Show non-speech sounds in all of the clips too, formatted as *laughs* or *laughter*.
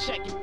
check it.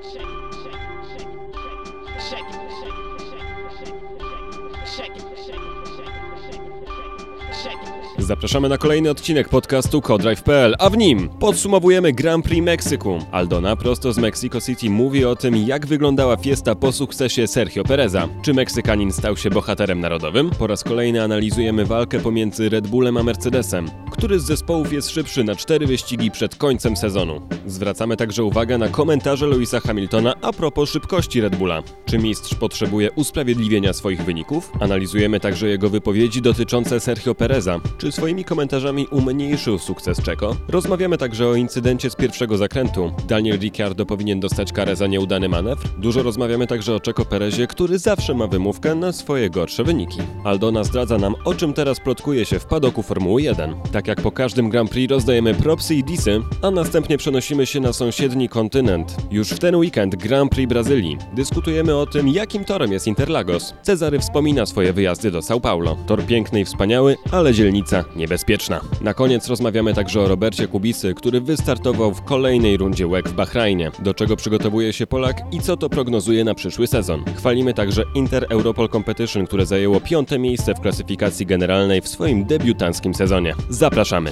Zapraszamy na kolejny odcinek podcastu Codrive.pl, a w nim podsumowujemy Grand Prix Meksyku. Aldona prosto z Mexico City mówi o tym, jak wyglądała fiesta po sukcesie Sergio Pereza. Czy Meksykanin stał się bohaterem narodowym? Po raz kolejny analizujemy walkę pomiędzy Red Bullem a Mercedesem. Który z zespołów jest szybszy na cztery wyścigi przed końcem sezonu? Zwracamy także uwagę na komentarze Louisa Hamiltona a propos szybkości Red Bulla. Czy mistrz potrzebuje usprawiedliwienia swoich wyników? Analizujemy także jego wypowiedzi dotyczące Sergio Pereza. Czy swoimi komentarzami umniejszył sukces Czeko? Rozmawiamy także o incydencie z pierwszego zakrętu. Daniel Ricciardo powinien dostać karę za nieudany manewr? Dużo rozmawiamy także o Czeko Perezie, który zawsze ma wymówkę na swoje gorsze wyniki. Aldona zdradza nam, o czym teraz plotkuje się w padoku Formuły 1. Tak jak po każdym Grand Prix rozdajemy propsy i disy, a następnie przenosimy się na sąsiedni kontynent. Już w ten weekend Grand Prix Brazylii. Dyskutujemy o tym, jakim torem jest Interlagos. Cezary wspomina swoje wyjazdy do São Paulo. Tor piękny i wspaniały, ale dzielnica niebezpieczna. Na koniec rozmawiamy także o Robercie Kubicy, który wystartował w kolejnej rundzie WEC w Bahrajnie. Do czego przygotowuje się Polak i co to prognozuje na przyszły sezon. Chwalimy także Inter Europol Competition, które zajęło piąte miejsce w klasyfikacji generalnej w swoim debiutanckim sezonie. Zapraszamy!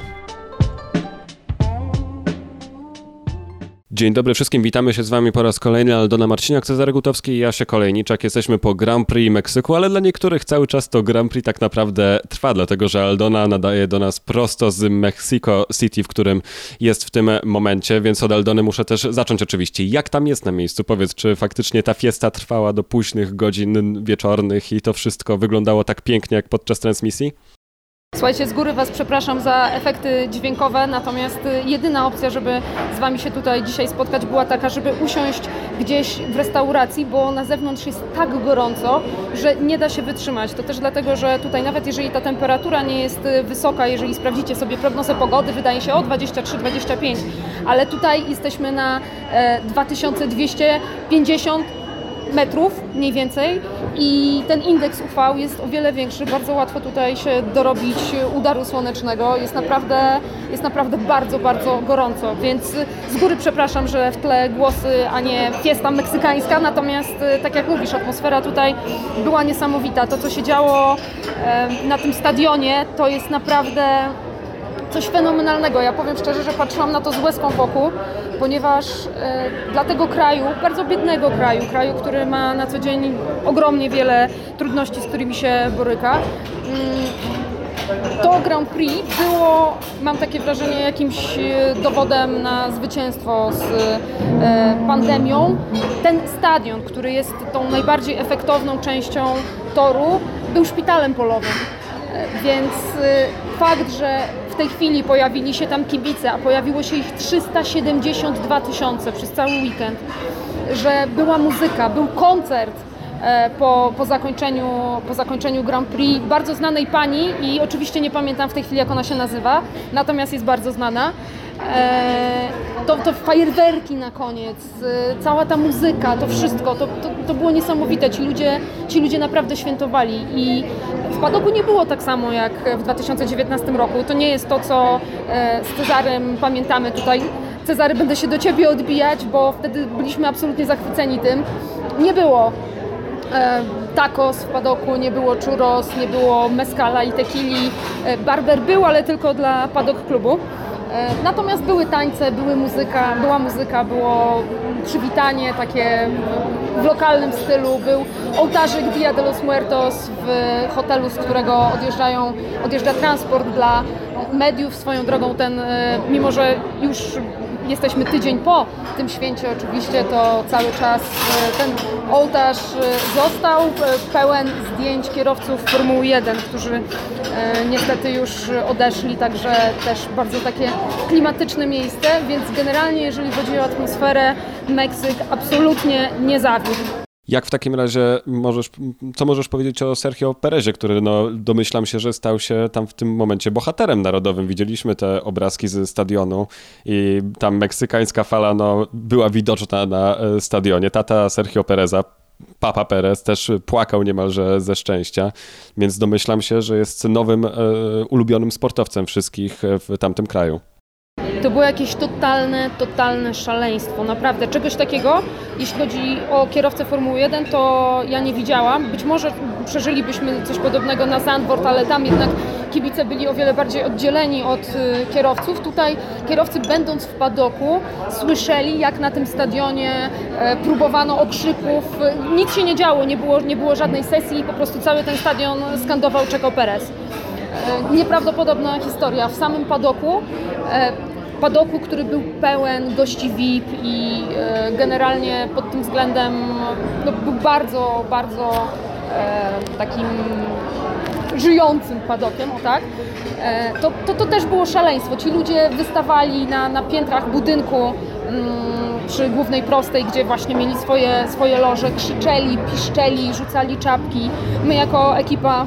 Dzień dobry wszystkim, witamy się z Wami po raz kolejny. Aldona Marciniak, Cezary Gutowski i Jasie Kolejniczak. Jesteśmy po Grand Prix Meksyku, ale dla niektórych cały czas to Grand Prix tak naprawdę trwa, dlatego że Aldona nadaje do nas prosto z Mexico City, w którym jest w tym momencie, więc od Aldony muszę też zacząć oczywiście. Jak tam jest na miejscu? Powiedz, czy faktycznie ta fiesta trwała do późnych godzin wieczornych i to wszystko wyglądało tak pięknie jak podczas transmisji? Słuchajcie, z góry Was przepraszam za efekty dźwiękowe, natomiast y, jedyna opcja, żeby z Wami się tutaj dzisiaj spotkać była taka, żeby usiąść gdzieś w restauracji, bo na zewnątrz jest tak gorąco, że nie da się wytrzymać. To też dlatego, że tutaj nawet jeżeli ta temperatura nie jest y, wysoka, jeżeli sprawdzicie sobie prognozę pogody, wydaje się o 23-25, ale tutaj jesteśmy na 2250 e, metrów mniej więcej i ten indeks UV jest o wiele większy. Bardzo łatwo tutaj się dorobić udaru słonecznego. Jest naprawdę, jest naprawdę bardzo, bardzo gorąco, więc z góry przepraszam, że w tle głosy, a nie fiesta meksykańska, natomiast tak jak mówisz, atmosfera tutaj była niesamowita. To, co się działo na tym stadionie, to jest naprawdę coś fenomenalnego. Ja powiem szczerze, że patrzyłam na to z łezką wokół, ponieważ e, dla tego kraju, bardzo biednego kraju, kraju, który ma na co dzień ogromnie wiele trudności, z którymi się boryka, mm, to Grand Prix było, mam takie wrażenie, jakimś e, dowodem na zwycięstwo z e, pandemią. Ten stadion, który jest tą najbardziej efektowną częścią toru, był szpitalem polowym. Więc fakt, że w tej chwili pojawili się tam kibice, a pojawiło się ich 372 tysiące przez cały weekend, że była muzyka, był koncert e, po, po, zakończeniu, po zakończeniu Grand Prix bardzo znanej pani i oczywiście nie pamiętam w tej chwili jak ona się nazywa, natomiast jest bardzo znana. E, to, to fajerwerki na koniec, e, cała ta muzyka, to wszystko, to, to, to, było niesamowite. Ci ludzie, ci ludzie naprawdę świętowali i w Padoku nie było tak samo jak w 2019 roku. To nie jest to, co e, z Cezarem pamiętamy tutaj. Cezary, będę się do Ciebie odbijać, bo wtedy byliśmy absolutnie zachwyceni tym. Nie było tacos w padoku, nie było churros, nie było mezcala i tequili. Barber był, ale tylko dla padok klubu. E, natomiast były tańce, były muzyka, była muzyka, było przywitanie takie w lokalnym stylu, był ołtarzyk Dia de los Muertos w hotelu, z którego odjeżdżają, odjeżdża transport dla mediów. Swoją drogą ten, e, mimo że już jesteśmy tydzień po tym święcie oczywiście, to cały czas e, ten ołtarz e, został e, pełen zdjęć kierowców Formuły 1, którzy niestety już odeszli, także też bardzo takie klimatyczne miejsce, więc generalnie jeżeli chodzi o atmosferę, Meksyk absolutnie nie zawiódł. Jak w takim razie możesz, co możesz powiedzieć o Sergio Perezie, który no, domyślam się, że stał się tam w tym momencie bohaterem narodowym. Widzieliśmy te obrazki ze stadionu i tam meksykańska fala no, była widoczna na e, stadionie. Tata Sergio Pereza, Papa Perez też płakał niemalże ze szczęścia, więc domyślam się, że jest nowym, e, ulubionym sportowcem wszystkich w tamtym kraju. To było jakieś totalne, totalne szaleństwo. Naprawdę, czegoś takiego, jeśli chodzi o kierowcę Formuły 1, to ja nie widziałam. Być może przeżylibyśmy coś podobnego na Zandvoort, ale tam jednak kibice byli o wiele bardziej oddzieleni od y, kierowców. Tutaj kierowcy będąc w padoku słyszeli jak na tym stadionie e, próbowano okrzyków. Nic się nie działo, nie było, nie było żadnej sesji, po prostu cały ten stadion skandował Checo Perez. E, nieprawdopodobna historia. W samym padoku e, padoku, który był pełen gości VIP i generalnie pod tym względem no, był bardzo, bardzo takim żyjącym padokiem, tak, e, to, to, to też było szaleństwo. Ci ludzie wystawali na, na piętrach budynku mm, przy głównej prostej, gdzie właśnie mieli swoje, swoje loże, krzyczeli, piszczeli, rzucali czapki. My jako ekipa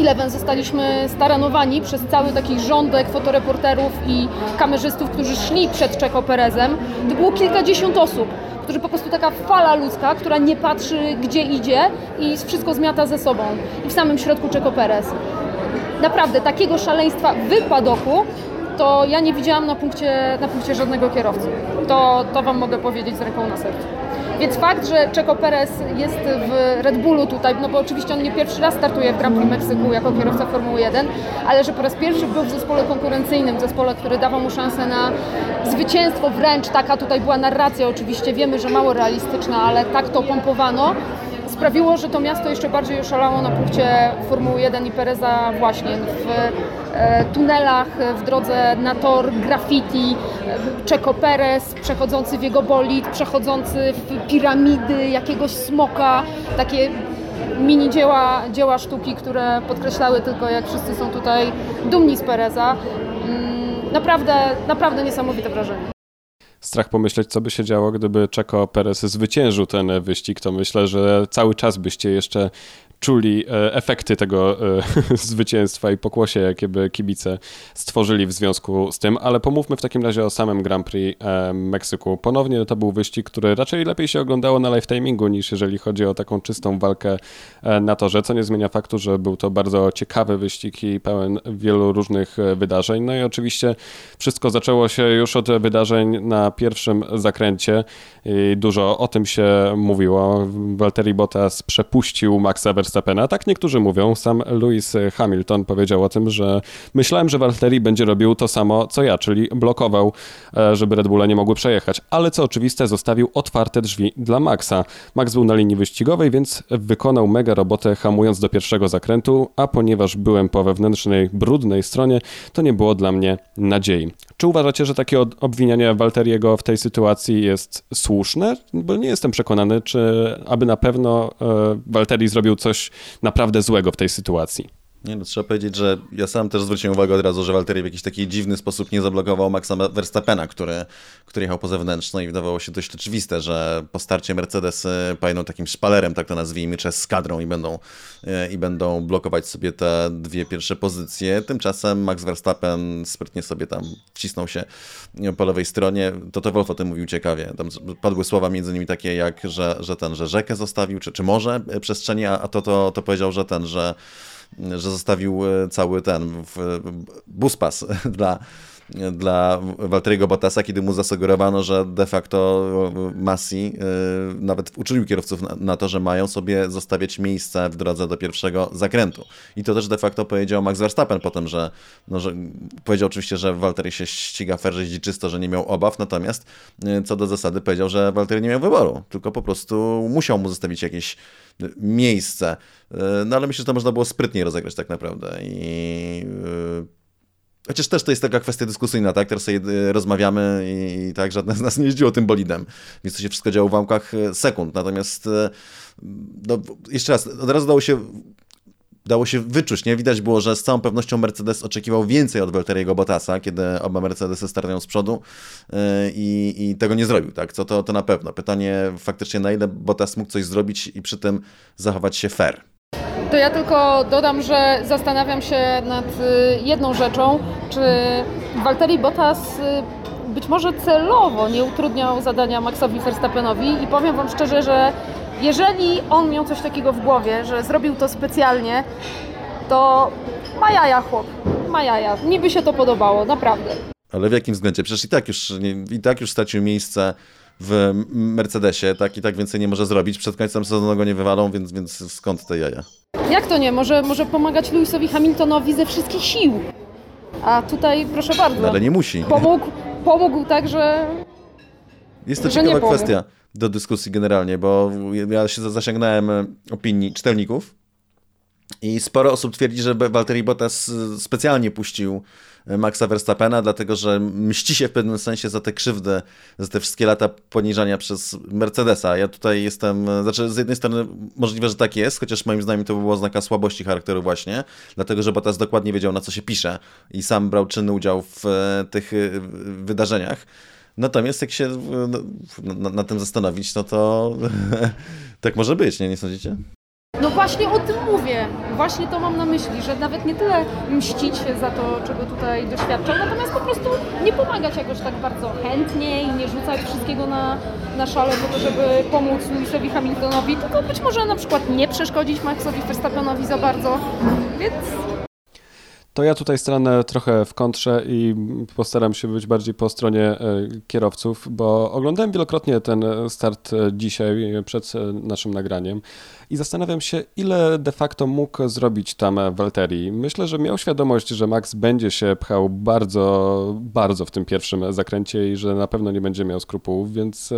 Eleven zostaliśmy staranowani przez cały taki rządek fotoreporterów i kamerzystów, którzy szli przed Czeko Perezem. To było kilkadziesiąt osób którzy po prostu taka fala ludzka, która nie patrzy gdzie idzie i wszystko zmiata ze sobą. I w samym środku Czeko Perez. Naprawdę, takiego szaleństwa w padoku to ja nie widziałam na punkcie, na punkcie żadnego kierowcy. To, to Wam mogę powiedzieć z ręką na sercu. Więc fakt, że Checo Perez jest w Red Bullu tutaj, no bo oczywiście on nie pierwszy raz startuje w Grand Prix Meksyku jako kierowca Formuły 1, ale że po raz pierwszy był w zespole konkurencyjnym, zespole, który dawał mu szansę na zwycięstwo wręcz, taka tutaj była narracja. Oczywiście, wiemy, że mało realistyczna, ale tak to pompowano, sprawiło, że to miasto jeszcze bardziej oszalało na punkcie Formuły 1 i Pereza właśnie w e, tunelach, w drodze na tor, graffiti, Checo Perez przechodzący w jego bolid, przechodzący w piramidy jakiegoś smoka, takie mini dzieła, dzieła sztuki, które podkreślały tylko jak wszyscy są tutaj dumni z Pereza. Mm, naprawdę, naprawdę niesamowite wrażenie. Strach pomyśleć, co by się działo, gdyby Czeko Perez zwyciężył ten wyścig, to myślę, że cały czas byście jeszcze czuli e, efekty tego e, *laughs* zwycięstwa i pokłosie, jakie by kibice stworzyli w związku z tym, ale pomówmy w takim razie o samym Grand Prix e, Meksyku. Ponownie to był wyścig, który raczej lepiej się oglądało na live timingu niż jeżeli chodzi o taką czystą walkę na torze, co nie zmienia faktu, że był to bardzo ciekawy wyścig i pełen wielu różnych wydarzeń. No i oczywiście wszystko zaczęło się już od wydarzeń na pierwszym zakręcie i dużo o tym się mówiło. Valtteri Bottas przepuścił Maxa Verstappen Verstappena. Tak niektórzy mówią. Sam Lewis Hamilton powiedział o tym, że myślałem, że Valtteri będzie robił to samo co ja, czyli blokował, e, żeby Red Bulle nie mogły przejechać. Ale co oczywiste, zostawił otwarte drzwi dla Maxa. Max był na linii wyścigowej, więc wykonał mega robotę hamując do pierwszego zakrętu, a ponieważ byłem po wewnętrznej, brudnej stronie, to nie było dla mnie nadziei. Czy uważacie, że takie obwinianie Walteriego w tej sytuacji jest słuszne? Bo nie jestem przekonany, czy aby na pewno e, Walteri zrobił coś naprawdę złego w tej sytuacji. Nie, no, trzeba powiedzieć, że ja sam też zwróciłem uwagę od razu, że Walteri w jakiś taki dziwny sposób nie zablokował Maxa Verstappena, który, który jechał po zewnętrzno i wydawało się dość oczywiste, że po starcie Mercedes pajną takim szpalerem, tak to nazwijmy, czy skadrą i będą, e, i będą blokować sobie te dwie pierwsze pozycje. Tymczasem Max Verstappen sprytnie sobie tam wcisnął się po lewej stronie. To to Wolf o tym mówił ciekawie. Tam padły słowa między nimi takie jak, że, że ten, że rzekę zostawił, czy, czy może przestrzeni, a to, to, to powiedział, że ten, że że zostawił e, cały ten buspas *laughs* dla, dla Walteriego Bottasa, kiedy mu zasugerowano, że de facto e, Massi e, nawet uczynił kierowców na, to, że mają sobie zostawiać miejsce w drodze do pierwszego zakrętu. I to też de facto powiedział Max Verstappen potem, że, no, że powiedział oczywiście, że Walteri się ściga jeździ czysto, że nie miał obaw, natomiast co do zasady powiedział, że Walteri nie miał wyboru, tylko po prostu musiał mu zostawić jakieś miejsce. E, no ale myślę, że to można było sprytniej rozegrać tak naprawdę i e, Chociaż też to jest taka kwestia dyskusyjna, tak? Teraz sobie e, rozmawiamy i, i tak, żadne z nas nie jeździło tym bolidem, więc to się wszystko działo w ułamkach sekund. Natomiast no, jeszcze raz, od razu dało się dało się wyczuć, nie? Widać było, że z całą pewnością Mercedes oczekiwał więcej od Valtteriego Bottasa, kiedy oba Mercedesy startują z przodu yy, i tego nie zrobił, tak? Co to, to na pewno. Pytanie faktycznie, na ile Bottas mógł coś zrobić i przy tym zachować się fair. To ja tylko dodam, że zastanawiam się nad y, jedną rzeczą, czy Valtteri Bottas y, być może celowo nie utrudniał zadania Maxowi Verstappenowi i powiem Wam szczerze, że jeżeli on miał coś takiego w głowie, że zrobił to specjalnie, to ma jaja chłop, ma jaja. Mi się to podobało, naprawdę. Ale w jakim względzie? Przecież i tak już, i tak już stracił miejsce w Mercedesie, tak i tak więcej nie może zrobić. Przed końcem sezonu go nie wywalą, więc, więc skąd te jaja? Jak to nie? Może, może pomagać Lewisowi Hamiltonowi ze wszystkich sił. A tutaj, proszę bardzo. No, ale nie musi. Pomógł, pomógł tak, że. Jest to że ciekawa kwestia do dyskusji generalnie, bo ja się zasięgnąłem e, opinii czytelników i sporo osób twierdzi, że Valtteri Bottas e, specjalnie puścił Maxa Verstappena, dlatego że mści się w pewnym sensie za te krzywdy, za te wszystkie lata poniżania przez Mercedesa. Ja tutaj jestem, znaczy z jednej strony możliwe, że tak jest, chociaż moim zdaniem to by była oznaka słabości charakteru właśnie, dlatego że Bottas dokładnie wiedział na co się pisze i sam brał czynny udział w e, tych e, wydarzeniach. Natomiast jak się e, no, na, na tym zastanowić, no to *laughs* tak może być, nie, nie sądzicie? No właśnie o tym mówię. Właśnie to mam na myśli, że nawet nie tyle mścić się za to, czego tutaj doświadczał, natomiast po prostu nie pomagać jakoś tak bardzo chętnie i nie rzucać wszystkiego na, na szale po to, żeby pomóc Lewisowi Hamiltonowi, tylko być może na przykład nie przeszkodzić Maxowi Verstappenowi za bardzo. Więc To ja tutaj stanę trochę w kontrze i postaram się być bardziej po stronie e, kierowców, bo oglądałem wielokrotnie ten start e, dzisiaj przed e, naszym nagraniem i zastanawiam się, ile de facto mógł zrobić tam Walteri. Myślę, że miał świadomość, że Max będzie się pchał bardzo, bardzo w tym pierwszym zakręcie i że na pewno nie będzie miał skrupułów, więc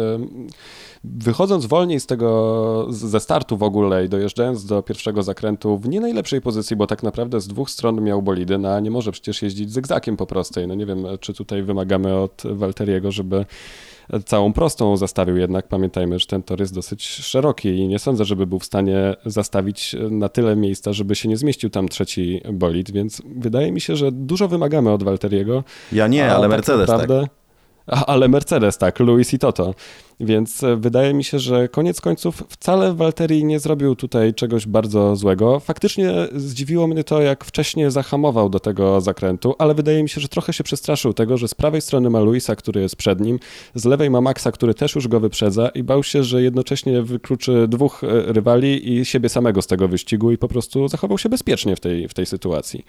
wychodząc wolniej z tego, ze startu w ogóle i dojeżdżając do pierwszego zakrętu w nie najlepszej pozycji, bo tak naprawdę z dwóch stron miał bolidy, no a nie może przecież jeździć zygzakiem po prostej. No nie wiem, czy tutaj wymagamy od Walteriego, żeby całą prostą zastawił, jednak pamiętajmy, że ten tor jest dosyć szeroki i nie sądzę, żeby był w stanie zastawić na tyle miejsca, żeby się nie zmieścił tam trzeci bolid, więc wydaje mi się, że dużo wymagamy od Walteriego. Ja nie, ale tak Mercedes tak. naprawdę- A, ale Mercedes, tak, Luis i Toto. Więc e, wydaje mi się, że koniec końców wcale Walteri nie zrobił tutaj czegoś bardzo złego. Faktycznie zdziwiło mnie to, jak wcześnie zahamował do tego zakrętu, ale wydaje mi się, że trochę się przestraszył tego, że z prawej strony ma Luisa, który jest przed nim, z lewej ma Maxa, który też już go wyprzedza i bał się, że jednocześnie wykluczy dwóch e, rywali i siebie samego z tego wyścigu i po prostu zachował się bezpiecznie w tej, w tej sytuacji.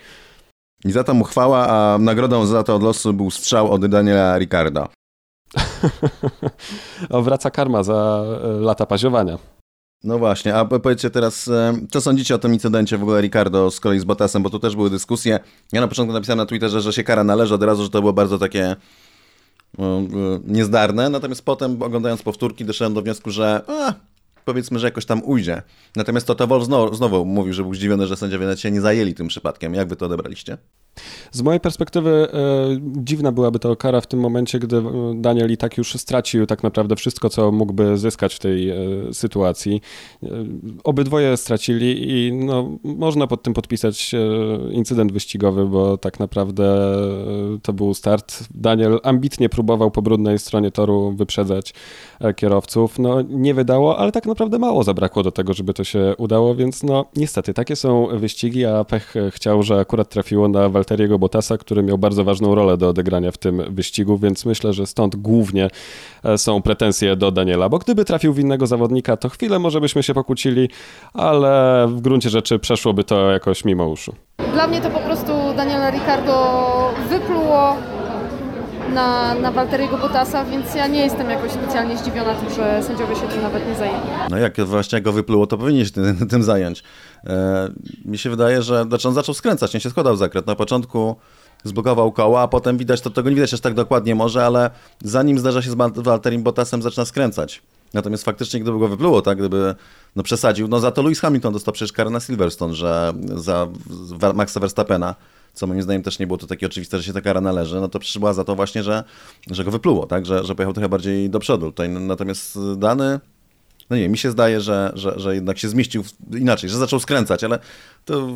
I za to mu chwała, a nagrodą za to od losu był strzał od Daniela Ricardo. *laughs* o, wraca karma za e, lata paziowania. No właśnie, a po- powiedzcie teraz, e, co sądzicie o tym incydencie w ogóle Ricardo z kolei z Bottasem, bo tu też były dyskusje. Ja na początku napisałem na Twitterze, że się kara należy od razu, że to było bardzo takie e, e, niezdarne, natomiast potem oglądając powtórki doszedłem do wniosku, że a, powiedzmy, że jakoś tam ujdzie. Natomiast Toto Wolff znowu, znowu mówił, że był zdziwiony, że sędziowie nawet się nie zajęli tym przypadkiem. Jak wy to odebraliście? Z mojej perspektywy e, dziwna byłaby to kara w tym momencie, gdy e, Daniel i tak już stracił tak naprawdę wszystko, co mógłby zyskać w tej e, sytuacji. E, obydwoje stracili i no, można pod tym podpisać e, incydent wyścigowy, bo tak naprawdę e, to był start. Daniel ambitnie próbował po brudnej stronie toru wyprzedzać kierowców. No nie wydało, ale tak naprawdę mało zabrakło do tego, żeby to się udało, więc no niestety takie są wyścigi, a pech chciał, że akurat trafiło na Walteriego Bottasa, który miał bardzo ważną rolę do odegrania w tym wyścigu, więc myślę, że stąd głównie e, są pretensje do Daniela, bo gdyby trafił w innego zawodnika, to chwilę może byśmy się pokłócili, ale w gruncie rzeczy przeszłoby to jakoś mimo uszu. Dla mnie to po prostu Daniela Ricardo wypluło na, na Walteriego Bottasa, więc ja nie jestem jakoś specjalnie zdziwiona tym, że sędziowie się tym nawet nie zajęli. No jak właśnie go wypluło, to powinien się tym, tym zająć. E, mi się wydaje, że znaczy on zaczął skręcać, nie się składał zakręt. Na początku zblokował koła, a potem widać, to tego nie widać aż tak dokładnie może, ale zanim zdarza się z Walterim Bottasem, zaczyna skręcać. Natomiast faktycznie, gdyby go wypluło, tak, gdyby no, przesadził, no za to Lewis Hamilton dostał przecież karę na Silverstone, że za Maxa Verstappena, co moim zdaniem też nie było to takie oczywiste, że się ta kara należy, no to przecież za to właśnie, że, że go wypluło, tak, że, że pojechał trochę bardziej do przodu. Tutaj natomiast dany no nie, mi się zdaje, że, że, że jednak się zmieścił inaczej, że zaczął skręcać, ale to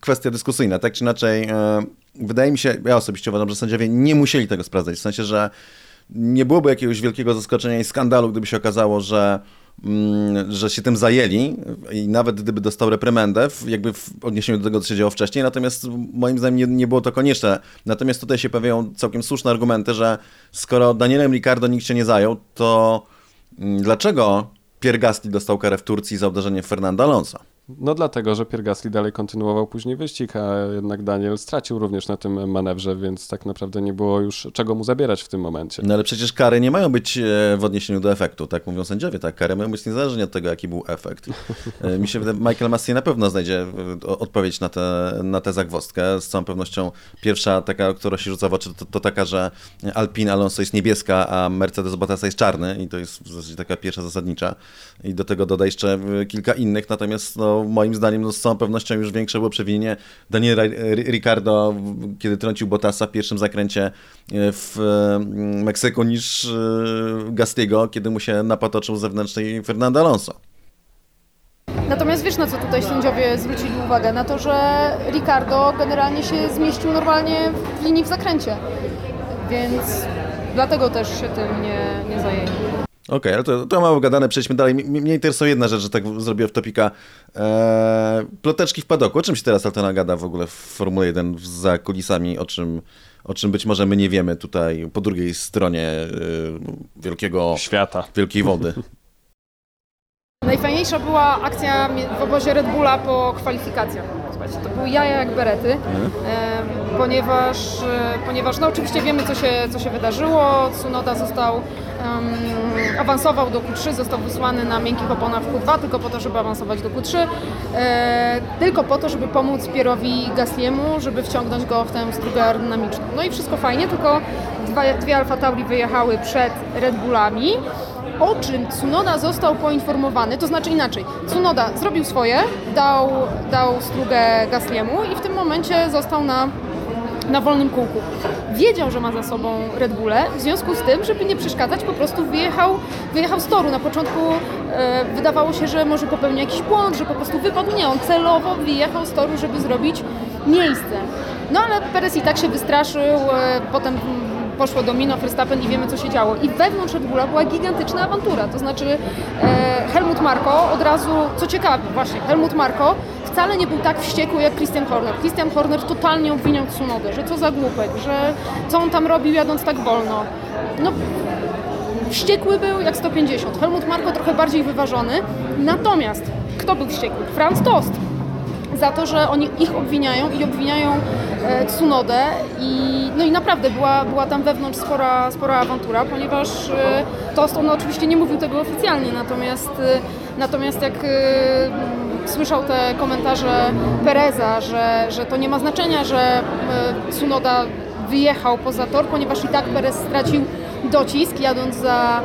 kwestia dyskusyjna. Tak czy inaczej, e, wydaje mi się, ja osobiście uważam, że sędziowie nie musieli tego sprawdzać. W sensie, że nie byłoby jakiegoś wielkiego zaskoczenia i skandalu, gdyby się okazało, że, że się tym zajęli i nawet gdyby dostał reprymendę, jakby w odniesieniu do tego, co się działo wcześniej, natomiast moim zdaniem nie, nie było to konieczne. Natomiast tutaj się pojawiają całkiem słuszne argumenty, że skoro Danielem Ricardo nikt się nie zajął, to mm, dlaczego Pierre Gasly dostał karę w Turcji za uderzenie Fernanda Alonso? No dlatego, że Pierre Gasly dalej kontynuował później wyścig, a jednak Daniel stracił również na tym manewrze, więc tak naprawdę nie było już czego mu zabierać w tym momencie. No ale przecież kary nie mają być e, w odniesieniu do efektu, tak mówią sędziowie, tak? Kary mają być niezależnie od tego, jaki był efekt. *laughs* E, mi się wydaje, Michael Massey na pewno znajdzie odpowiedź na tę na te zagwostkę. Z całą pewnością pierwsza taka, która się rzuca w oczy, to, to taka, że Alpine Alonso jest niebieska, a Mercedes Bottasa jest czarny i to jest w zasadzie taka pierwsza zasadnicza. I do tego doda jeszcze kilka innych, natomiast no, moim zdaniem no, z całą pewnością już większe było przewinienie Daniela Ricardo, kiedy trącił Bottasa w pierwszym zakręcie e, w mm, Meksyku niż e, Gastiego, kiedy mu się napatoczył zewnętrznej Fernando Alonso. Natomiast wiesz na co tutaj sędziowie zwrócili uwagę? Na to, że Ricardo generalnie się zmieścił normalnie w linii w zakręcie. Więc dlatego też się tym nie, nie zajęli. Okej, okay, ale to, to mało gadane, przejdźmy dalej. Mnie interesuje jedna rzecz, że tak zrobię w topika. Eee, ploteczki w padoku. O czym się teraz Altona gada w ogóle w Formule 1 za kulisami, o czym, o czym być może my nie wiemy tutaj po drugiej stronie e, wielkiego... Świata. Wielkiej wody. *laughs* Najfajniejsza była akcja w obozie Red Bulla po kwalifikacjach. To były jaja jak berety, mhm. ponieważ, e, ponieważ no oczywiście wiemy co się, co się wydarzyło. Tsunoda został um, awansował do Q3, został wysłany na miękkich oponach w Q2 tylko po to, żeby awansować do Q3, e, tylko po to, żeby pomóc Pierowi Gasliemu, żeby wciągnąć go w tę strugę aerodynamiczną. No i wszystko fajnie, tylko dwa, dwie Alfa Tauri wyjechały przed Red Bullami o czym Tsunoda został poinformowany, to znaczy inaczej, Tsunoda zrobił swoje, dał, dał strugę Gasliemu i w tym momencie został na na wolnym kółku. Wiedział, że ma za sobą Red Bulle, w związku z tym, żeby nie przeszkadzać, po prostu wyjechał, wyjechał z toru. Na początku e, wydawało się, że może popełni jakiś błąd, że po prostu wypadł. Nie, on celowo wyjechał z toru, żeby zrobić miejsce. No ale Perez i tak się wystraszył, e, potem poszło domino, Verstappen i wiemy co się działo. I wewnątrz Red Bulla była gigantyczna awantura, to znaczy e, Helmut Marko od razu, co ciekawe właśnie, Helmut Marko wcale nie był tak wściekły jak Christian Horner. Christian Horner totalnie obwiniał Tsunodę, że co za głupek, że co on tam robił jadąc tak wolno. No, wściekły był jak 150. Helmut Marko trochę bardziej wyważony. Natomiast kto był wściekły? Franz Tost za to, że oni ich obwiniają i obwiniają e, Tsunodę. I no i naprawdę była, była tam wewnątrz spora, spora awantura, ponieważ e, on oczywiście nie mówił tego oficjalnie, natomiast, e, natomiast jak słyszał te komentarze Pereza, że, że to nie ma znaczenia, że Tsunoda wyjechał poza tor, ponieważ i tak Perez stracił docisk jadąc za,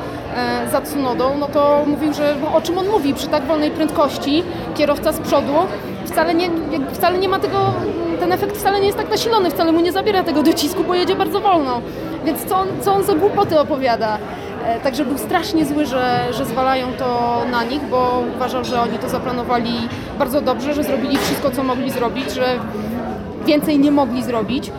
za Tsunodą, no to mówił, że o czym on mówi przy tak wolnej prędkości, kierowca z przodu wcale nie, wcale nie ma tego, ten efekt wcale nie jest tak nasilony, wcale mu nie zabiera tego docisku, bo jedzie bardzo wolno. Więc co on, co on za głupoty opowiada? E, także był strasznie zły, że, że zwalają to na nich, bo uważał, że oni to zaplanowali bardzo dobrze, że zrobili wszystko, co mogli zrobić, że więcej nie mogli zrobić.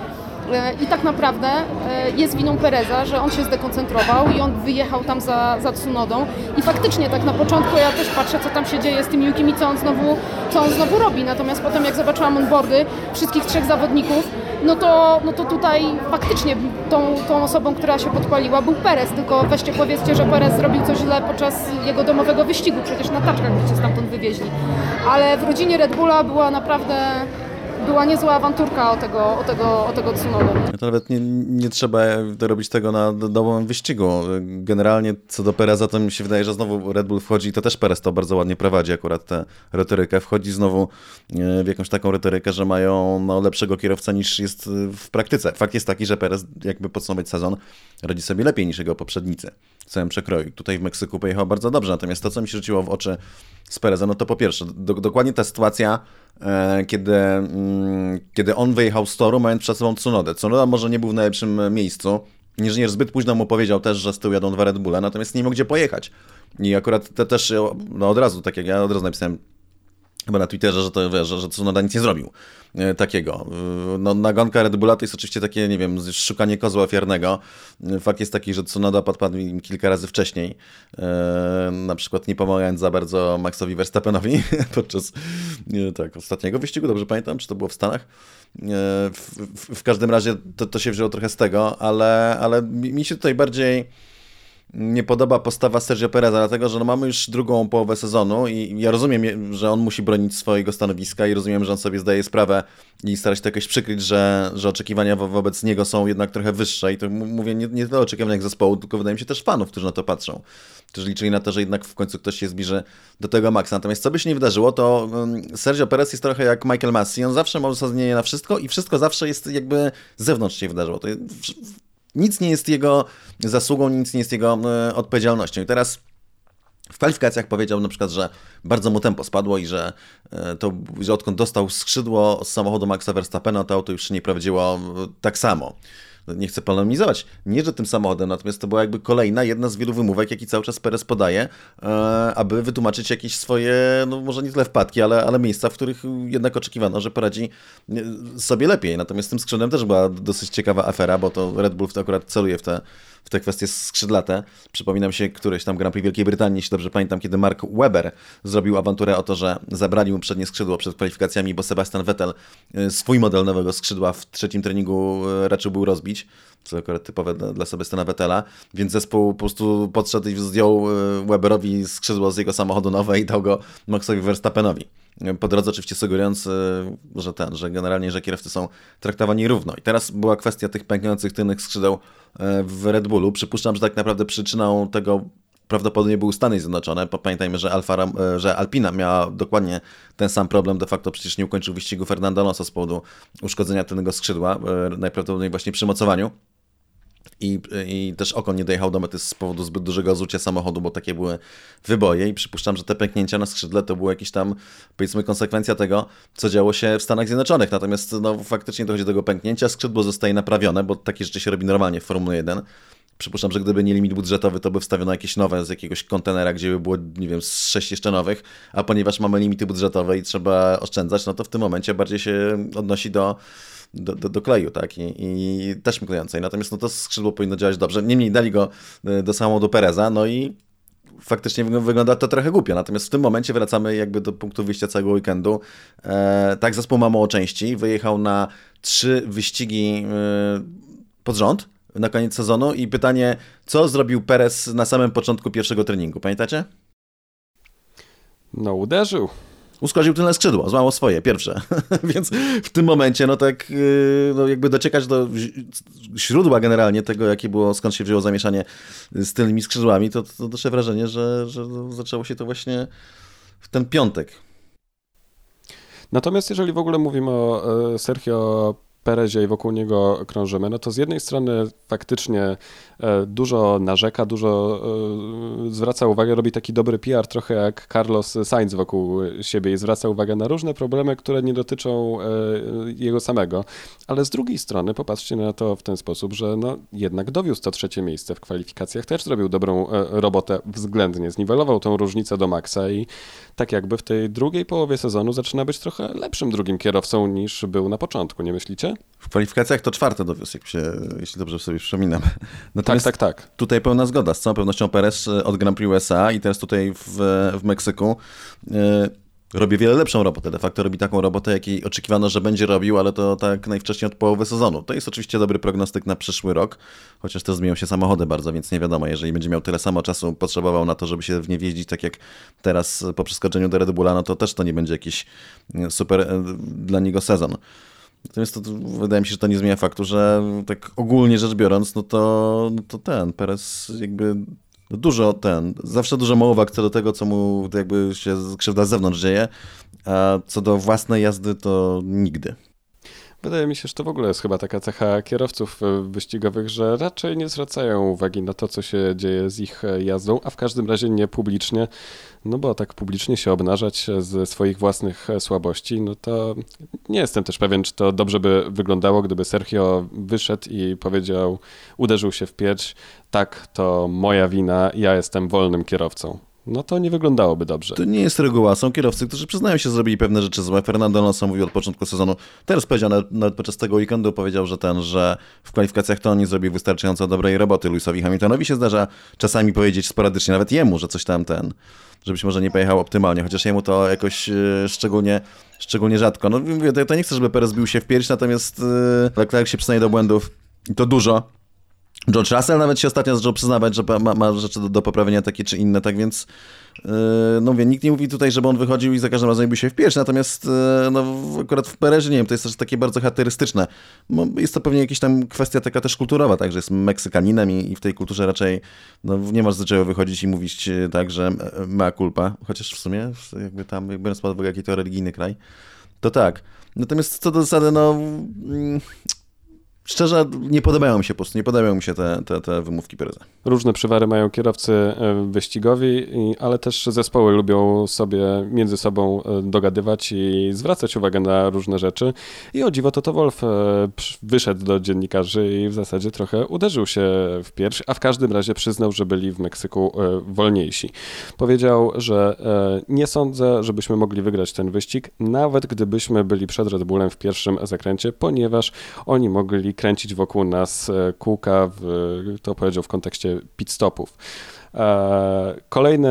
E, I tak naprawdę e, jest winą Pereza, że on się zdekoncentrował i on wyjechał tam za, za Tsunodą. I faktycznie tak na początku ja też patrzę, co tam się dzieje z tym Yukimi, co on znowu, co on znowu robi. Natomiast potem jak zobaczyłam onboardy wszystkich trzech zawodników, no to, no to tutaj faktycznie tą, tą osobą, która się podpaliła był Perez, tylko weźcie powiedzcie, że Perez zrobił coś źle podczas jego domowego wyścigu, przecież na taczkach by cię stamtąd wywieźli. Ale w rodzinie Red Bulla była naprawdę była niezła awanturka o tego, o tego, o tego Tsunodę. To nawet nie, nie trzeba robić tego na domowym wyścigu. Generalnie co do Pereza, to mi się wydaje, że znowu Red Bull wchodzi i to też Perez to bardzo ładnie prowadzi akurat tę retorykę. Wchodzi znowu e, w jakąś taką retorykę, że mają no, lepszego kierowcę niż jest w praktyce. Fakt jest taki, że Perez, jakby podsumować sezon, radzi sobie lepiej niż jego poprzednicy w całym przekroju. Tutaj w Meksyku pojechał bardzo dobrze, natomiast to, co mi się rzuciło w oczy z Perezem, no to po pierwsze, do, dokładnie ta sytuacja, e, kiedy, mm, kiedy on wyjechał z toru, mając przed sobą Tsunodę. Tsunoda może nie był w najlepszym miejscu, Inżynier zbyt późno mu powiedział też, że z tyłu jadą dwa Red Bulle, natomiast nie mógł gdzie pojechać. I akurat te też, no od razu, tak jak ja od razu napisałem chyba na Twitterze, że to że, że Tsunoda nic nie zrobił e, takiego. E, no, nagonka Red Bulla to jest oczywiście takie, nie wiem, szukanie kozła ofiarnego. E, fakt jest taki, że Tsunoda podpadł im kilka razy wcześniej, na przykład nie pomagając za bardzo Maxowi Verstappenowi *laughs* podczas tak, ostatniego wyścigu, dobrze pamiętam, czy to było w Stanach. W, w, w każdym razie to, to się wzięło trochę z tego, ale, ale mi się tutaj bardziej nie podoba postawa Sergio Pereza, dlatego że no mamy już drugą połowę sezonu i ja rozumiem, że on musi bronić swojego stanowiska i rozumiem, że on sobie zdaje sprawę i stara się to jakoś przykryć, że, że oczekiwania wo wobec niego są jednak trochę wyższe i to mówię nie, nie tyle oczekiwania zespołu, tylko wydaje mi się też fanów, którzy na to patrzą. Którzy liczyli na to, że jednak w końcu ktoś się zbliży do tego maksa. Natomiast co by się nie wydarzyło, to um, Sergio Perez jest trochę jak Michael Massey. On zawsze ma uzasadnienie na wszystko i wszystko zawsze jest jakby z zewnątrz się wydarzyło. To jest, nic nie jest jego zasługą, nic nie jest jego e, odpowiedzialnością. I teraz w kwalifikacjach powiedział na przykład, że bardzo mu tempo spadło i że, e, to, że odkąd dostał skrzydło z samochodu Maxa Verstappena, to auto już nie prowadziło e, tak samo nie chcę polemizować, nie że tym samochodem, natomiast to była jakby kolejna, jedna z wielu wymówek, jaki cały czas Perez podaje, e, aby wytłumaczyć jakieś swoje, no może nie tyle wpadki, ale, ale miejsca, w których jednak oczekiwano, że poradzi e, sobie lepiej. Natomiast tym skrzydłem też była dosyć ciekawa afera, bo to Red Bull akurat celuje w te w te kwestie skrzydlate. Przypominam się któreś tam Grand Prix Wielkiej Brytanii, jeśli dobrze pamiętam, kiedy Mark Webber zrobił awanturę o to, że zabrali mu przednie skrzydło przed kwalifikacjami, bo Sebastian Vettel y, swój model nowego skrzydła w trzecim treningu y, raczył był rozbić co akurat typowe dla, dla Sebastiana Vettela, więc zespół po prostu podszedł i zdjął y, Weberowi skrzydło z jego samochodu nowe i dał go Maxowi Verstappenowi. Po drodze oczywiście sugerując, że ten, że generalnie, że kierowcy są traktowani równo. I teraz była kwestia tych pękających tylnych skrzydeł E, w Red Bullu. Przypuszczam, że tak naprawdę przyczyną tego prawdopodobnie były Stany Zjednoczone. Pamiętajmy, że, Alfa, e, że Alpina miała dokładnie ten sam problem. De facto przecież nie ukończył wyścigu Fernando Alonso z powodu uszkodzenia tylnego skrzydła, e, najprawdopodobniej właśnie przy mocowaniu i, i też Okon nie dojechał do mety z powodu zbyt dużego zucia samochodu, bo takie były wyboje i przypuszczam, że te pęknięcia na skrzydle to były jakieś tam, powiedzmy, konsekwencja tego, co działo się w Stanach Zjednoczonych. Natomiast no, faktycznie dochodzi do tego pęknięcia, skrzydło zostaje naprawione, bo takie rzeczy się robi normalnie w Formule 1. Przypuszczam, że gdyby nie limit budżetowy, to by wstawiono jakieś nowe z jakiegoś kontenera, gdzie by było, nie wiem, z sześć jeszcze nowych, a ponieważ mamy limity budżetowe i trzeba oszczędzać, no to w tym momencie bardziej się odnosi do do, do, do kleju, tak, i, i taśmy klejącej. Natomiast no, to skrzydło powinno działać dobrze. Niemniej dali go e, do samochodu Pereza, no i faktycznie wygląda to trochę głupio. Natomiast w tym momencie wracamy jakby do punktu wyjścia całego weekendu. E, tak, zespół ma mało części. Wyjechał na trzy wyścigi e, pod rząd na koniec sezonu i pytanie, co zrobił Perez na samym początku pierwszego treningu? Pamiętacie? No, uderzył uszkodził tylne skrzydło, złamało swoje, pierwsze. *laughs* Więc w tym momencie, no tak, yy, no jakby dociekać do źródła generalnie tego, jakie było, skąd się wzięło zamieszanie z tylnymi skrzydłami, to, to doszło wrażenie, że, że zaczęło się to właśnie w ten piątek. Natomiast jeżeli w ogóle mówimy o e, Sergio Perezie i wokół niego krążymy, no to z jednej strony faktycznie e, dużo narzeka, dużo e, zwraca uwagę, robi taki dobry PR, trochę jak Carlos Sainz wokół siebie i zwraca uwagę na różne problemy, które nie dotyczą e, jego samego. Ale z drugiej strony popatrzcie na to w ten sposób, że no jednak dowiózł to trzecie miejsce w kwalifikacjach, też zrobił dobrą robotę względnie, zniwelował tą różnicę do maksa i tak jakby w tej drugiej połowie sezonu zaczyna być trochę lepszym drugim kierowcą niż był na początku, nie myślicie? W kwalifikacjach to czwarte dowiózł, jak się, jeśli dobrze sobie przypominam. Natomiast tak, tak, tak. Tutaj pełna zgoda. Z całą pewnością Perez od Grand Prix USA i teraz tutaj w, w Meksyku. Yy, robi wiele lepszą robotę. De facto robi taką robotę, jakiej oczekiwano, że będzie robił, ale to tak najwcześniej od połowy sezonu. To jest oczywiście dobry prognostyk na przyszły rok, chociaż też zmienią się samochody bardzo, więc nie wiadomo, jeżeli będzie miał tyle samo czasu potrzebował na to, żeby się w nie wjeździć, tak jak teraz po przeskoczeniu do Red Bulla, no to też to nie będzie jakiś super e, dla niego sezon. Natomiast to, to, wydaje mi się, że to nie zmienia faktu, że tak ogólnie rzecz biorąc, no to, no to ten Perez jakby dużo ten, zawsze dużo mowa co do tego, co mu jakby się krzywda z zewnątrz dzieje, a co do własnej jazdy to nigdy. Wydaje mi się, że to w ogóle jest chyba taka cecha kierowców e, wyścigowych, że raczej nie zwracają uwagi na to, co się dzieje z ich e, jazdą, a w każdym razie nie publicznie, no bo tak publicznie się obnażać ze swoich własnych słabości, no to nie jestem też pewien, czy to dobrze by wyglądało, gdyby Sergio wyszedł i powiedział, uderzył się w pierś, tak, to moja wina, ja jestem wolnym kierowcą no to nie wyglądałoby dobrze. To nie jest reguła. Są kierowcy, którzy przyznają się, zrobili pewne rzeczy złe. Fernando Alonso mówił od początku sezonu, teraz powiedział, nawet podczas tego weekendu powiedział, że ten, że w kwalifikacjach to on nie zrobił wystarczająco dobrej roboty. Lewisowi Hamiltonowi się zdarza czasami powiedzieć sporadycznie, nawet jemu, że coś tam ten, że być może nie pojechał optymalnie, chociaż jemu to jakoś e, szczególnie, szczególnie rzadko. No mówię, to, to nie chcę, żeby Perez bił się w pierś, natomiast e, Leclerc się przyznaje do błędów i to dużo George Russell nawet się ostatnio zaczął przyznawać, że ma, ma rzeczy do, do, poprawienia takie czy inne, tak więc yy, no mówię, nikt nie mówi tutaj, żeby on wychodził i za każdym razem by się wpierś, natomiast yy, no, akurat w Perezie, nie wiem, to jest też takie bardzo charakterystyczne. No, jest to pewnie jakaś tam kwestia taka też kulturowa, tak, że jest Meksykaninem i, i w tej kulturze raczej no, nie masz zaczęło wychodzić i mówić e, tak, że mea culpa, chociaż w sumie jakby tam, jak biorąc pod uwagę jaki to religijny kraj, to tak. Natomiast co do zasady, no... Szczerze, nie podobają mi się po prostu, nie podobają mi się te, te, te wymówki Pereza. Różne przywary mają kierowcy e, wyścigowi, ale też zespoły lubią sobie między sobą e, dogadywać i zwracać uwagę na różne rzeczy. I o dziwo to to Wolf e, wyszedł do dziennikarzy i w zasadzie trochę uderzył się w pierś, a w każdym razie przyznał, że byli w Meksyku wolniejsi. Powiedział, że nie sądzę, żebyśmy mogli wygrać ten wyścig, nawet gdybyśmy byli przed Red Bullem w pierwszym zakręcie, ponieważ oni mogli kręcić wokół nas e, kółka, w, to powiedział w kontekście pit stopów. E, kolejny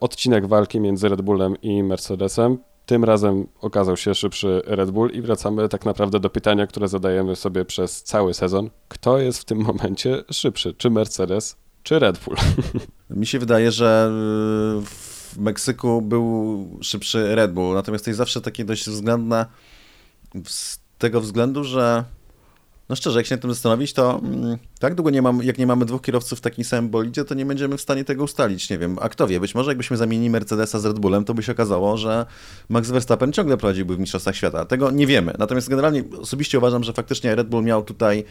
odcinek walki między Red Bullem i Mercedesem. Tym razem okazał się szybszy Red Bull i wracamy tak naprawdę do pytania, które zadajemy sobie przez cały sezon. Kto jest w tym momencie szybszy? Czy Mercedes, czy Red Bull? *laughs* Mi się wydaje, że y, w Meksyku był szybszy Red Bull, natomiast to jest zawsze takie dość względne z tego względu, że no szczerze, jak się nad tym zastanowić, to mm, tak długo nie mam, jak nie mamy dwóch kierowców w takim samym bolidzie, to nie będziemy w stanie tego ustalić. Nie wiem, a kto wie, być może jakbyśmy zamienili Mercedesa z Red Bullem, to by się okazało, że Max Verstappen ciągle prowadziłby w Mistrzostwach Świata. Tego nie wiemy. Natomiast generalnie osobiście uważam, że faktycznie Red Bull miał tutaj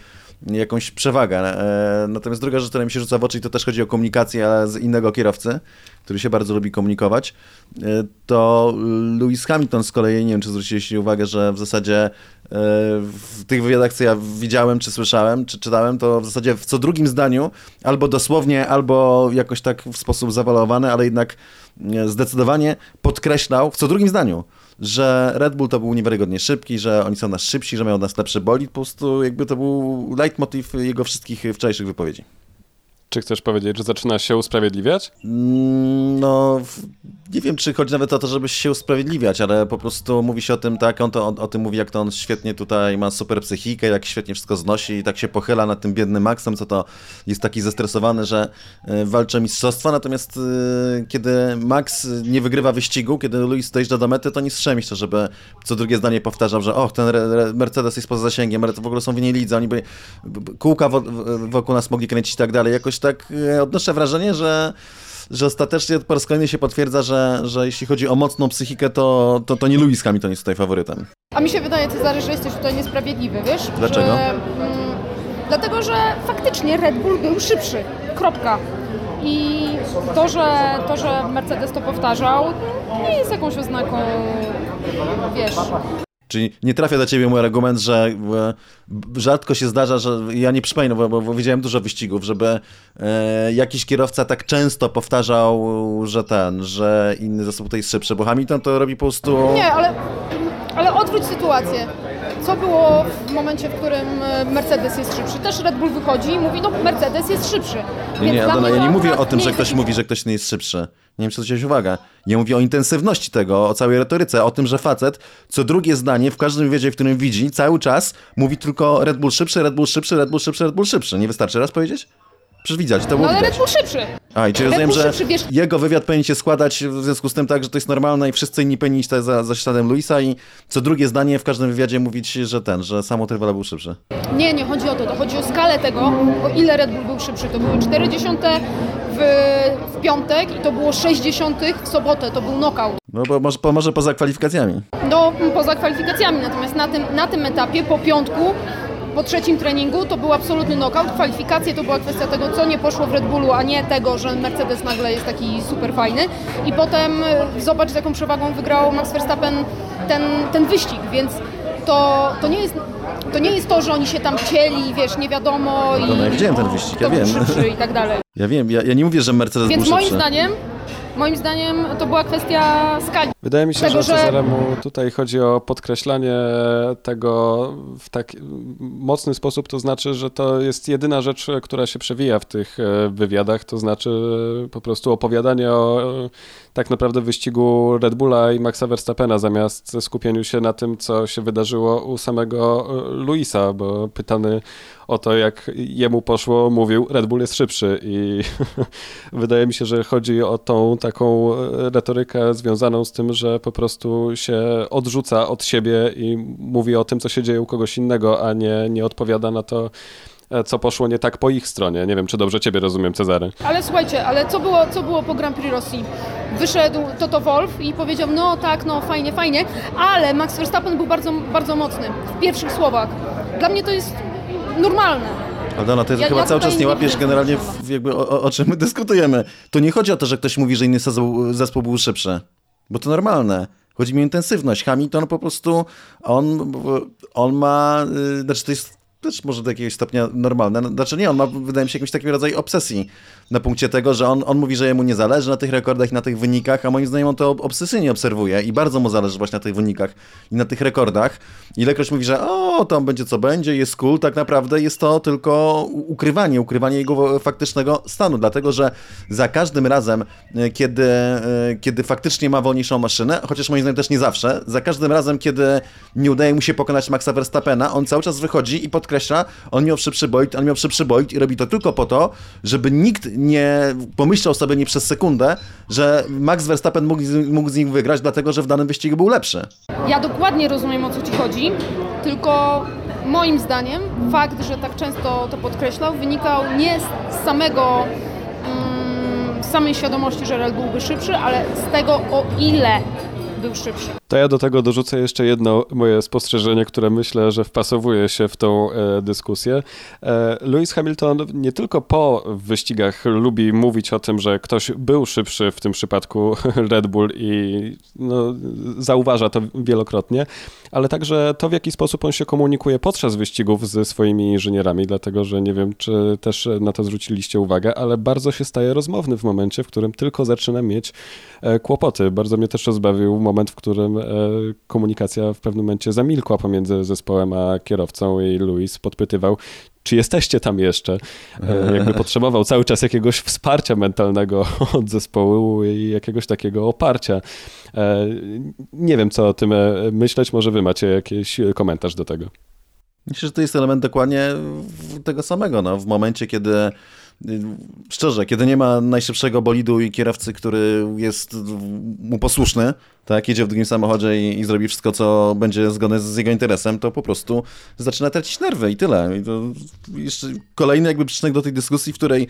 jakąś przewagę. E, natomiast druga rzecz, która mi się rzuca w oczy, to też chodzi o komunikację, ale z innego kierowcy, który się bardzo lubi komunikować, e, to Lewis Hamilton z kolei, nie wiem, czy zwróciliście uwagę, że w zasadzie e, w tych wywiadach, co ja widziałem, czy słyszałem, czy czytałem, to w zasadzie w co drugim zdaniu, albo dosłownie, albo jakoś tak w sposób zawalowany, ale jednak zdecydowanie podkreślał w co drugim zdaniu, że Red Bull to był niewiarygodnie szybki, że oni są nas szybsi, że mają nas lepszy bolid, po prostu jakby to był leitmotiv jego wszystkich wczorajszych wypowiedzi. Czy chcesz powiedzieć, że zaczyna się usprawiedliwiać? Mm, no, nie wiem, czy chodzi nawet o to, żeby się usprawiedliwiać, ale po prostu mówi się o tym, tak, on to, o, o, tym mówi, jak to on świetnie tutaj ma super psychikę, jak świetnie wszystko znosi i tak się pochyla nad tym biednym Maxem, co to jest taki zestresowany, że y, walczy o mistrzostwa, natomiast y, kiedy Max nie wygrywa wyścigu, kiedy Luis dojeżdża do mety, to nie strzemi się, żeby co drugie zdanie powtarzał, że och, ten Mercedes jest poza zasięgiem, w ogóle są w innej lidze, oni by kółka wokół nas mogli kręcić i tak dalej. Jakoś tak y, odnoszę wrażenie, że że ostatecznie po raz kolejny się potwierdza, że, że jeśli chodzi o mocną psychikę, to, to, to nie Lewis Hamilton jest tutaj faworytem. A mi się wydaje, Cezary, że jesteś tutaj niesprawiedliwy, wiesz? Dlaczego? Że, mm, dlatego, że faktycznie Red Bull był szybszy. Kropka. I to że, to, że Mercedes to powtarzał, nie jest jakąś oznaką, wiesz, Czyli nie trafia do ciebie mój argument, że e, rzadko się zdarza, że ja nie przypominam, bo, bo widziałem dużo wyścigów, żeby e, jakiś kierowca tak często powtarzał, że ten, że inny zasób tutaj jest szybszy, bo Hamilton to robi po prostu... Nie, ale, ale odwróć sytuację. Co było w momencie, w którym e, Mercedes jest szybszy? Też Red Bull wychodzi i mówi, no Mercedes jest szybszy. Nie, nie, Adona, ja nie mówię o tym, że ktoś mówi, że ktoś nie jest szybszy. Nie wiem, czy zwróciłeś uwagę. Ja mówię o intensywności tego, o całej retoryce, o tym, że facet co drugie zdanie w każdym wywiadzie, w którym widzi, cały czas mówi tylko Red Bull szybszy, Red Bull szybszy, Red Bull szybszy, Red Bull szybszy. Nie wystarczy raz powiedzieć? Przecież widać, to było no, ale widać. Red Bull szybszy. A, i czy rozumiem, że szybszy, wiesz... jego wywiad powinien się składać w związku z tym tak, że to jest normalne i wszyscy inni powinni iść za, za śladem Luisa i co drugie zdanie w każdym wywiadzie mówić, że ten, że samo był szybszy. Nie, nie chodzi o to, to chodzi o skalę tego, o ile Red Bull był szybszy. To były 40 w, w piątek i to było 60 w sobotę, to był knockout. No bo może, może poza kwalifikacjami. No, poza kwalifikacjami, natomiast na tym, na tym etapie po piątku po trzecim treningu to był absolutny knockout. Kwalifikacje to była kwestia tego, co nie poszło w Red Bullu, a nie tego, że Mercedes nagle jest taki super fajny. I potem e, zobacz, z jaką przewagą wygrał Max Verstappen ten, ten wyścig, więc to, to, nie jest, to nie jest to, że oni się tam cieli, wiesz, nie wiadomo i no, ja widziałem ten wyścig, ja wiem. i tak dalej. Ja wiem, ja, ja nie mówię, że Mercedes Więc był moim zdaniem Moim zdaniem to była kwestia skali. Wydaje mi się, Tego, że że- Cezaremu tutaj chodzi o podkreślanie tego w tak mocny sposób, to znaczy, że to jest jedyna rzecz, która się przewija w tych e, wywiadach, to znaczy po prostu opowiadanie o tak naprawdę wyścigu Red Bulla i Maxa Verstappena, zamiast skupieniu się na tym, co się wydarzyło u samego e, Luisa, bo pytany o to, jak jemu poszło, mówił, Red Bull jest szybszy i *laughs* wydaje mi się, że chodzi o tą taką e, retorykę związaną z tym, że po prostu się odrzuca od siebie i mówi o tym, co się dzieje u kogoś innego, a nie, nie odpowiada na to, co poszło nie tak po ich stronie. Nie wiem, czy dobrze ciebie rozumiem, Cezary. Ale słuchajcie, ale co było, co było po Grand Prix Rosji? Wyszedł Toto Wolf i powiedział, no tak, no fajnie, fajnie, ale Max Verstappen był bardzo, bardzo mocny w pierwszych słowach. Dla mnie to jest normalne. Aldona, ty Ja- chyba ja cały czas nie łapiesz generalnie w, jakby o, o, o czym my dyskutujemy. To nie chodzi o to, że ktoś mówi, że inny zespół, zespół był szybszy, bo to normalne. Chodzi mi o intensywność. Hamilton po prostu, on, on ma, y, znaczy to jest też może do jakiegoś stopnia normalne. No, Znaczy nie, on ma, wydaje mi się, jakiś taki rodzaj obsesji na punkcie tego, że on, on mówi, że jemu nie zależy na tych rekordach i na tych wynikach, a moim zdaniem on to obsesyjnie obserwuje i bardzo mu zależy właśnie na tych wynikach i na tych rekordach. Ilekroć mówi, że o, tam będzie co będzie, jest cool, tak naprawdę jest to tylko ukrywanie, ukrywanie jego faktycznego stanu, dlatego że za każdym razem, e, kiedy, e, kiedy faktycznie ma wolniejszą maszynę, chociaż moim zdaniem też nie zawsze, za każdym razem, kiedy nie udaje mu się pokonać Maxa Verstappena, on cały czas wychodzi i podkreśla, on miał szybszy bolid, on miał szybszy bolid i robi to tylko po to, żeby nikt nie pomyślał sobie nie przez sekundę, że Max Verstappen mógł mógł z nim wygrać, dlatego że w danym wyścigu był lepszy. Ja dokładnie rozumiem o co ci chodzi, tylko moim zdaniem fakt, że tak często to podkreślał, wynikał nie z samego mm, samej świadomości, że Red Bull był szybszy, ale z tego o ile był szybszy. To ja do tego dorzucę jeszcze jedno moje spostrzeżenie, które myślę, że wpasowuje się w tą e, dyskusję. E, Lewis Hamilton nie tylko po wyścigach lubi mówić o tym, że ktoś był szybszy, w tym przypadku *laughs* Red Bull i no, zauważa to wielokrotnie, ale także to, w jaki sposób on się komunikuje podczas wyścigów ze swoimi inżynierami, dlatego że nie wiem, czy też na to zwróciliście uwagę, ale bardzo się staje rozmowny w momencie, w którym tylko zaczyna mieć e, kłopoty. Bardzo mnie też rozbawił moment, w którym e, komunikacja w pewnym momencie zamilkła pomiędzy zespołem a kierowcą i Louis podpytywał, czy jesteście tam jeszcze? E, Jakby *laughs* potrzebował cały czas jakiegoś wsparcia mentalnego *laughs* od zespołu i jakiegoś takiego oparcia. E, Nie wiem, co o tym myśleć. Może wy macie jakiś komentarz do tego. Myślę, że to jest element dokładnie tego samego. No, w momencie, kiedy szczerze, kiedy nie ma najszybszego bolidu i kierowcy, który jest mu posłuszny, tak, jedzie w drugim samochodzie i, i zrobi wszystko, co będzie zgodne z jego interesem, to po prostu zaczyna tracić nerwy i tyle. I to jeszcze kolejny jakby przyczynek do tej dyskusji, w której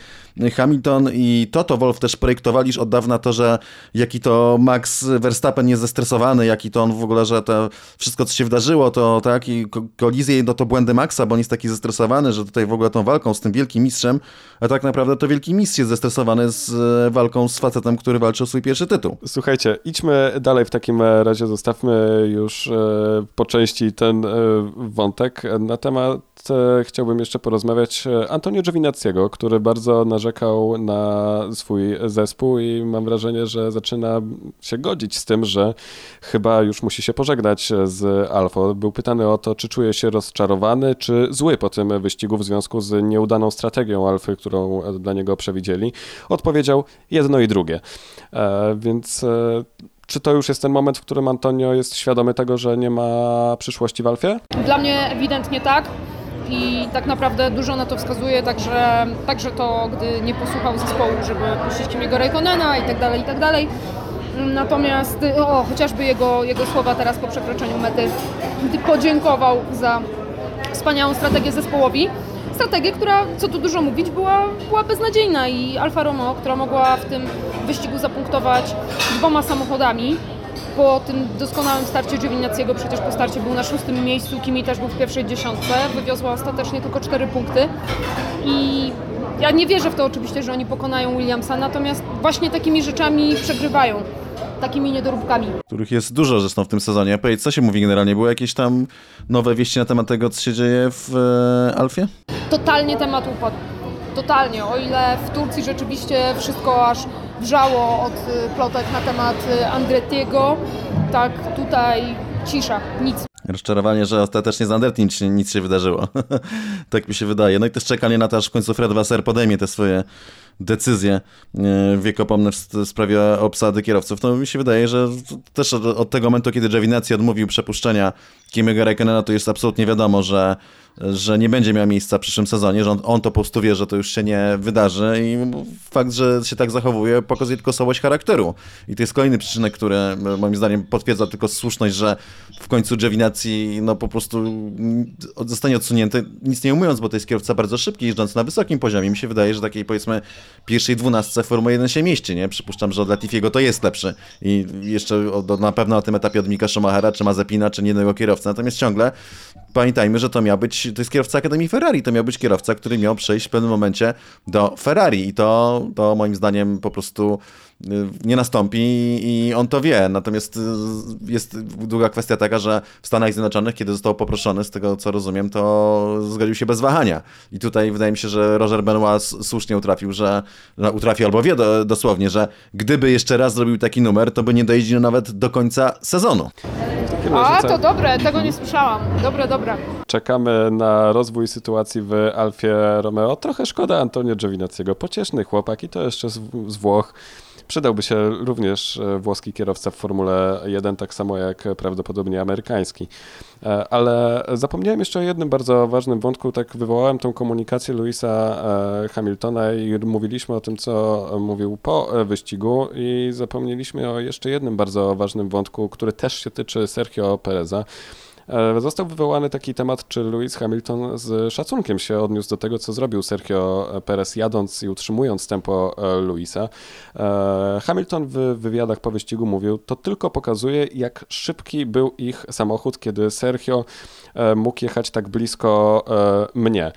Hamilton i Toto Wolff też projektowali już od dawna to, że jaki to Max Verstappen jest zestresowany, jaki to on w ogóle, że to wszystko, co się wydarzyło, to tak, i ko- kolizje, no to błędy Maxa, bo on jest taki zestresowany, że tutaj w ogóle tą walką z tym wielkim mistrzem, a tak naprawdę to wielki mistrz jest zestresowany z e, walką z facetem, który walczy o swój pierwszy tytuł. Słuchajcie, idźmy dalej w takim e, razie, zostawmy już e, po części ten wątek. Na temat chciałbym jeszcze porozmawiać Antonio Giovinazziego, który bardzo narzekał na swój zespół i mam wrażenie, że zaczyna się godzić z tym, że chyba już musi się pożegnać z Alfa. Był pytany o to, czy czuje się rozczarowany, czy zły po tym wyścigu w związku z nieudaną strategią Alfy, którą dla niego przewidzieli. Odpowiedział jedno i drugie. E, więc e, czy to już jest ten moment, w którym Antonio jest świadomy tego, że nie ma przyszłości w Alfie? Dla mnie ewidentnie tak i tak naprawdę dużo na to wskazuje, także, także to, gdy nie posłuchał zespołu, żeby puścić Kimiego Raikkonena i tak dalej, i tak dalej. Natomiast o, chociażby jego, jego słowa teraz po przekroczeniu mety, podziękował za wspaniałą strategię zespołowi. Strategię, która, co tu dużo mówić, była, była beznadziejna i Alfa Romeo, która mogła w tym wyścigu zapunktować dwoma samochodami, po tym doskonałym starcie Giovinazziego, przecież po starcie był na szóstym miejscu, Kimi też był w pierwszej dziesiątce, wywiozła ostatecznie tylko cztery punkty. I ja nie wierzę w to oczywiście, że oni pokonają Williamsa, natomiast właśnie takimi rzeczami przegrywają, takimi niedoróbkami. których jest dużo zresztą w tym sezonie. Powiedz, co się mówi generalnie? Były jakieś tam nowe wieści na temat tego, co się dzieje w e, Alfie? Totalnie temat upadł. totalnie. O ile w Turcji rzeczywiście wszystko aż wrzało od y, plotek na temat y, Andrettiego, tak tutaj cisza, nic. Rozczarowanie, że ostatecznie z Andretti nic, nic się wydarzyło. *laughs* tak mi się wydaje. No i też czekanie na to, aż w końcu Fred Wasser podejmie te swoje decyzje e, wiekopomne w sprawie obsady kierowców, to mi się wydaje, że też od, tego momentu, kiedy Giovinazzi odmówił przepuszczenia Kimiego Raikkonena, to jest absolutnie wiadomo, że że nie będzie miał miejsca w przyszłym sezonie, że on, on, to po prostu wie, że to już się nie wydarzy i fakt, że się tak zachowuje, pokazuje tylko słabość charakteru. I to jest kolejny przyczynek, który moim zdaniem potwierdza tylko słuszność, że w końcu Giovinazzi no po prostu zostanie odsunięty, nic nie umiejąc, bo to jest kierowca bardzo szybki, jeżdżący na wysokim poziomie. Mi się wydaje, że takiej powiedzmy pierwszej dwunastce Formuły 1 się mieści, nie? Przypuszczam, że od Latifiego to jest lepszy i jeszcze od, na pewno na tym etapie od Mika Schumachera, czy Mazepina, czy jednego kierowcy. Natomiast ciągle pamiętajmy, że to miał być, to jest kierowca Akademii Ferrari, to miał być kierowca, który miał przejść w pewnym momencie do Ferrari i to, to moim zdaniem po prostu nie nastąpi i on to wie. Natomiast y, jest długa kwestia taka, że w Stanach Zjednoczonych, kiedy został poproszony, z tego co rozumiem, to zgodził się bez wahania. I tutaj wydaje mi się, że Roger Benoit słusznie utrafił, że no, utrafił albo wie do, dosłownie, że gdyby jeszcze raz zrobił taki numer, to by nie dojeździł nawet do końca sezonu. A, to dobre, tego nie słyszałam. Dobre, dobre. Czekamy na rozwój sytuacji w Alfie Romeo. Trochę szkoda Antonio Giovinazziego. Pocieszny chłopak i to jeszcze z, z Włoch. Przydałby się również e, włoski kierowca w Formule 1, tak samo jak prawdopodobnie amerykański. E, ale zapomniałem jeszcze o jednym bardzo ważnym wątku. Tak wywołałem tą komunikację Louisa e, Hamiltona i mówiliśmy o tym, co mówił po wyścigu i zapomnieliśmy o jeszcze jednym bardzo ważnym wątku, który też się tyczy Sergio Pereza. E, został wywołany taki temat, czy Lewis Hamilton z szacunkiem się odniósł do tego, co zrobił Sergio Perez jadąc i utrzymując tempo e, Luisa. E, Hamilton w wywiadach po wyścigu mówił, to tylko pokazuje, jak szybki był ich samochód, kiedy Sergio mógł jechać tak blisko mnie.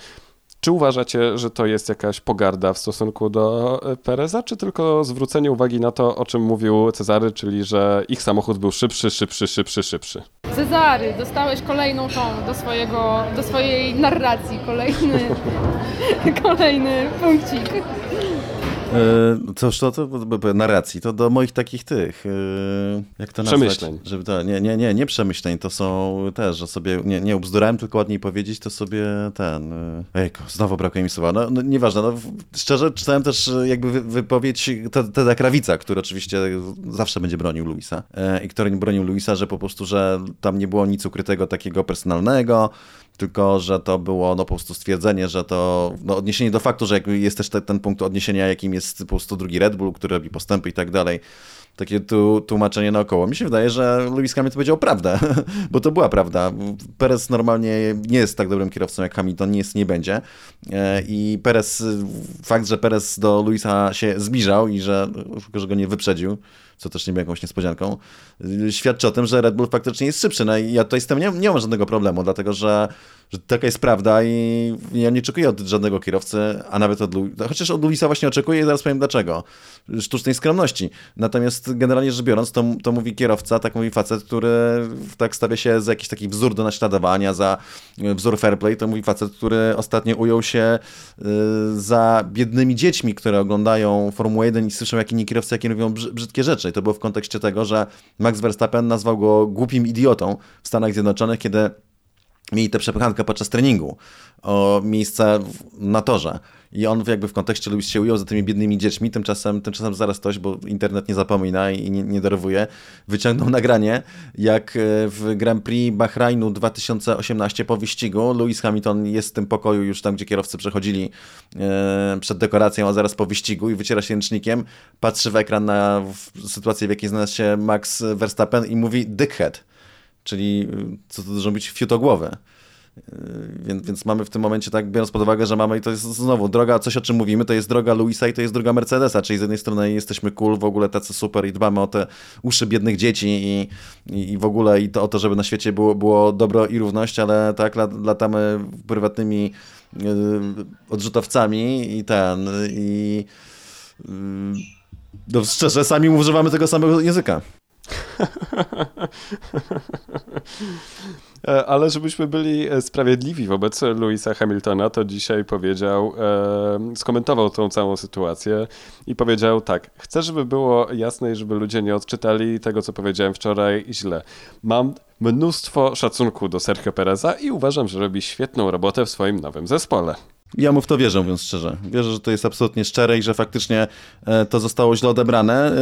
Czy uważacie, że to jest jakaś pogarda w stosunku do Pereza, czy tylko zwrócenie uwagi na to, o czym mówił Cezary, czyli że ich samochód był szybszy, szybszy, szybszy, szybszy? Cezary, dostałeś kolejną tą do, swojego, do swojej narracji, kolejny, *laughs* kolejny punkcik. E, cóż, to, to, to narracji, to do moich takich tych, e, jak to nazwać? Przemyśleń. Żeby to, nie, nie, nie, nie przemyśleń, to są też, że sobie, nie, nie ubzdurałem, tylko ładniej powiedzieć, to sobie ten, e, ejku, znowu brakuje mi słowa, no, no nieważne, no, szczerze czytałem też jakby wypowiedź Teda Krawica, który oczywiście zawsze będzie bronił Luisa i który bronił Luisa, że po prostu, że tam nie było nic ukrytego takiego personalnego, tylko że to było no, po prostu stwierdzenie, że to no, odniesienie do faktu, że jest też te, ten punkt odniesienia, jakim jest po prostu drugi Red Bull, który robi postępy i tak dalej. Takie tu, tłumaczenie naokoło. Mi się wydaje, że Lewis Hamilton powiedział prawdę, *laughs* bo to była prawda. Perez normalnie nie jest tak dobrym kierowcą jak Hamilton, nie jest, nie będzie. E, I Perez, fakt, że Perez do Luisa się zbliżał i że, że go nie wyprzedził, co też nie było jakąś niespodzianką, świadczy o tym, że Red Bull faktycznie jest szybszy. No i ja tutaj z tym nie, nie mam żadnego problemu, dlatego że, że taka jest prawda i ja nie oczekuję od żadnego kierowcy, a nawet od Luisa, chociaż od Luisa właśnie oczekuję i zaraz powiem dlaczego. Sztucznej skromności. Natomiast generalnie rzecz biorąc, to, to mówi kierowca, tak mówi facet, który tak stawia się za jakiś taki wzór do naśladowania, za wzór fair play, to mówi facet, który ostatnio ujął się y, za biednymi dziećmi, które oglądają Formułę 1 i słyszą, jak inni kierowcy, jakie mówią brzydkie rzeczy. I to było w kontekście tego, że Max Verstappen nazwał go głupim idiotą w Stanach Zjednoczonych, kiedy mieli tę przepychankę podczas treningu o miejsce na torze. I on jakby w kontekście Lewis się ujął za tymi biednymi dziećmi, tymczasem, tymczasem zaraz ktoś, bo internet nie zapomina i nie, nie wyciągnął nagranie, jak e, w Grand Prix Bahrainu 2018 po wyścigu Lewis Hamilton jest w tym pokoju już tam, gdzie kierowcy przechodzili e, przed dekoracją, a zaraz po wyścigu i wyciera się ręcznikiem, patrzy w ekran na sytuację, w jakiej znalazł się Max Verstappen i mówi dickhead, czyli co to dużo być fiutogłowe. Yy, więc, więc mamy w tym momencie, tak biorąc pod uwagę, że mamy, i to jest znowu droga, coś o czym mówimy, to jest droga Luisa i to jest droga Mercedesa, czyli z jednej strony jesteśmy cool, w ogóle tacy super i dbamy o te uszy biednych dzieci i, i, i w ogóle i to, o to, żeby na świecie było, było dobro i równość, ale tak latamy prywatnymi yy, odrzutowcami i ten, i yy, no szczerze, sami używamy tego samego języka. E, ale żebyśmy byli e, sprawiedliwi wobec Louisa Hamiltona, to dzisiaj powiedział, e, skomentował tą całą sytuację i powiedział tak, chcę, żeby było jasne i żeby ludzie nie odczytali tego, co powiedziałem wczoraj źle. Mam mnóstwo szacunku do Sergio Pereza i uważam, że robi świetną robotę w swoim nowym zespole. Ja mu w to wierzę, mówiąc szczerze. Wierzę, że to jest absolutnie szczere i że faktycznie e, to zostało źle odebrane. E,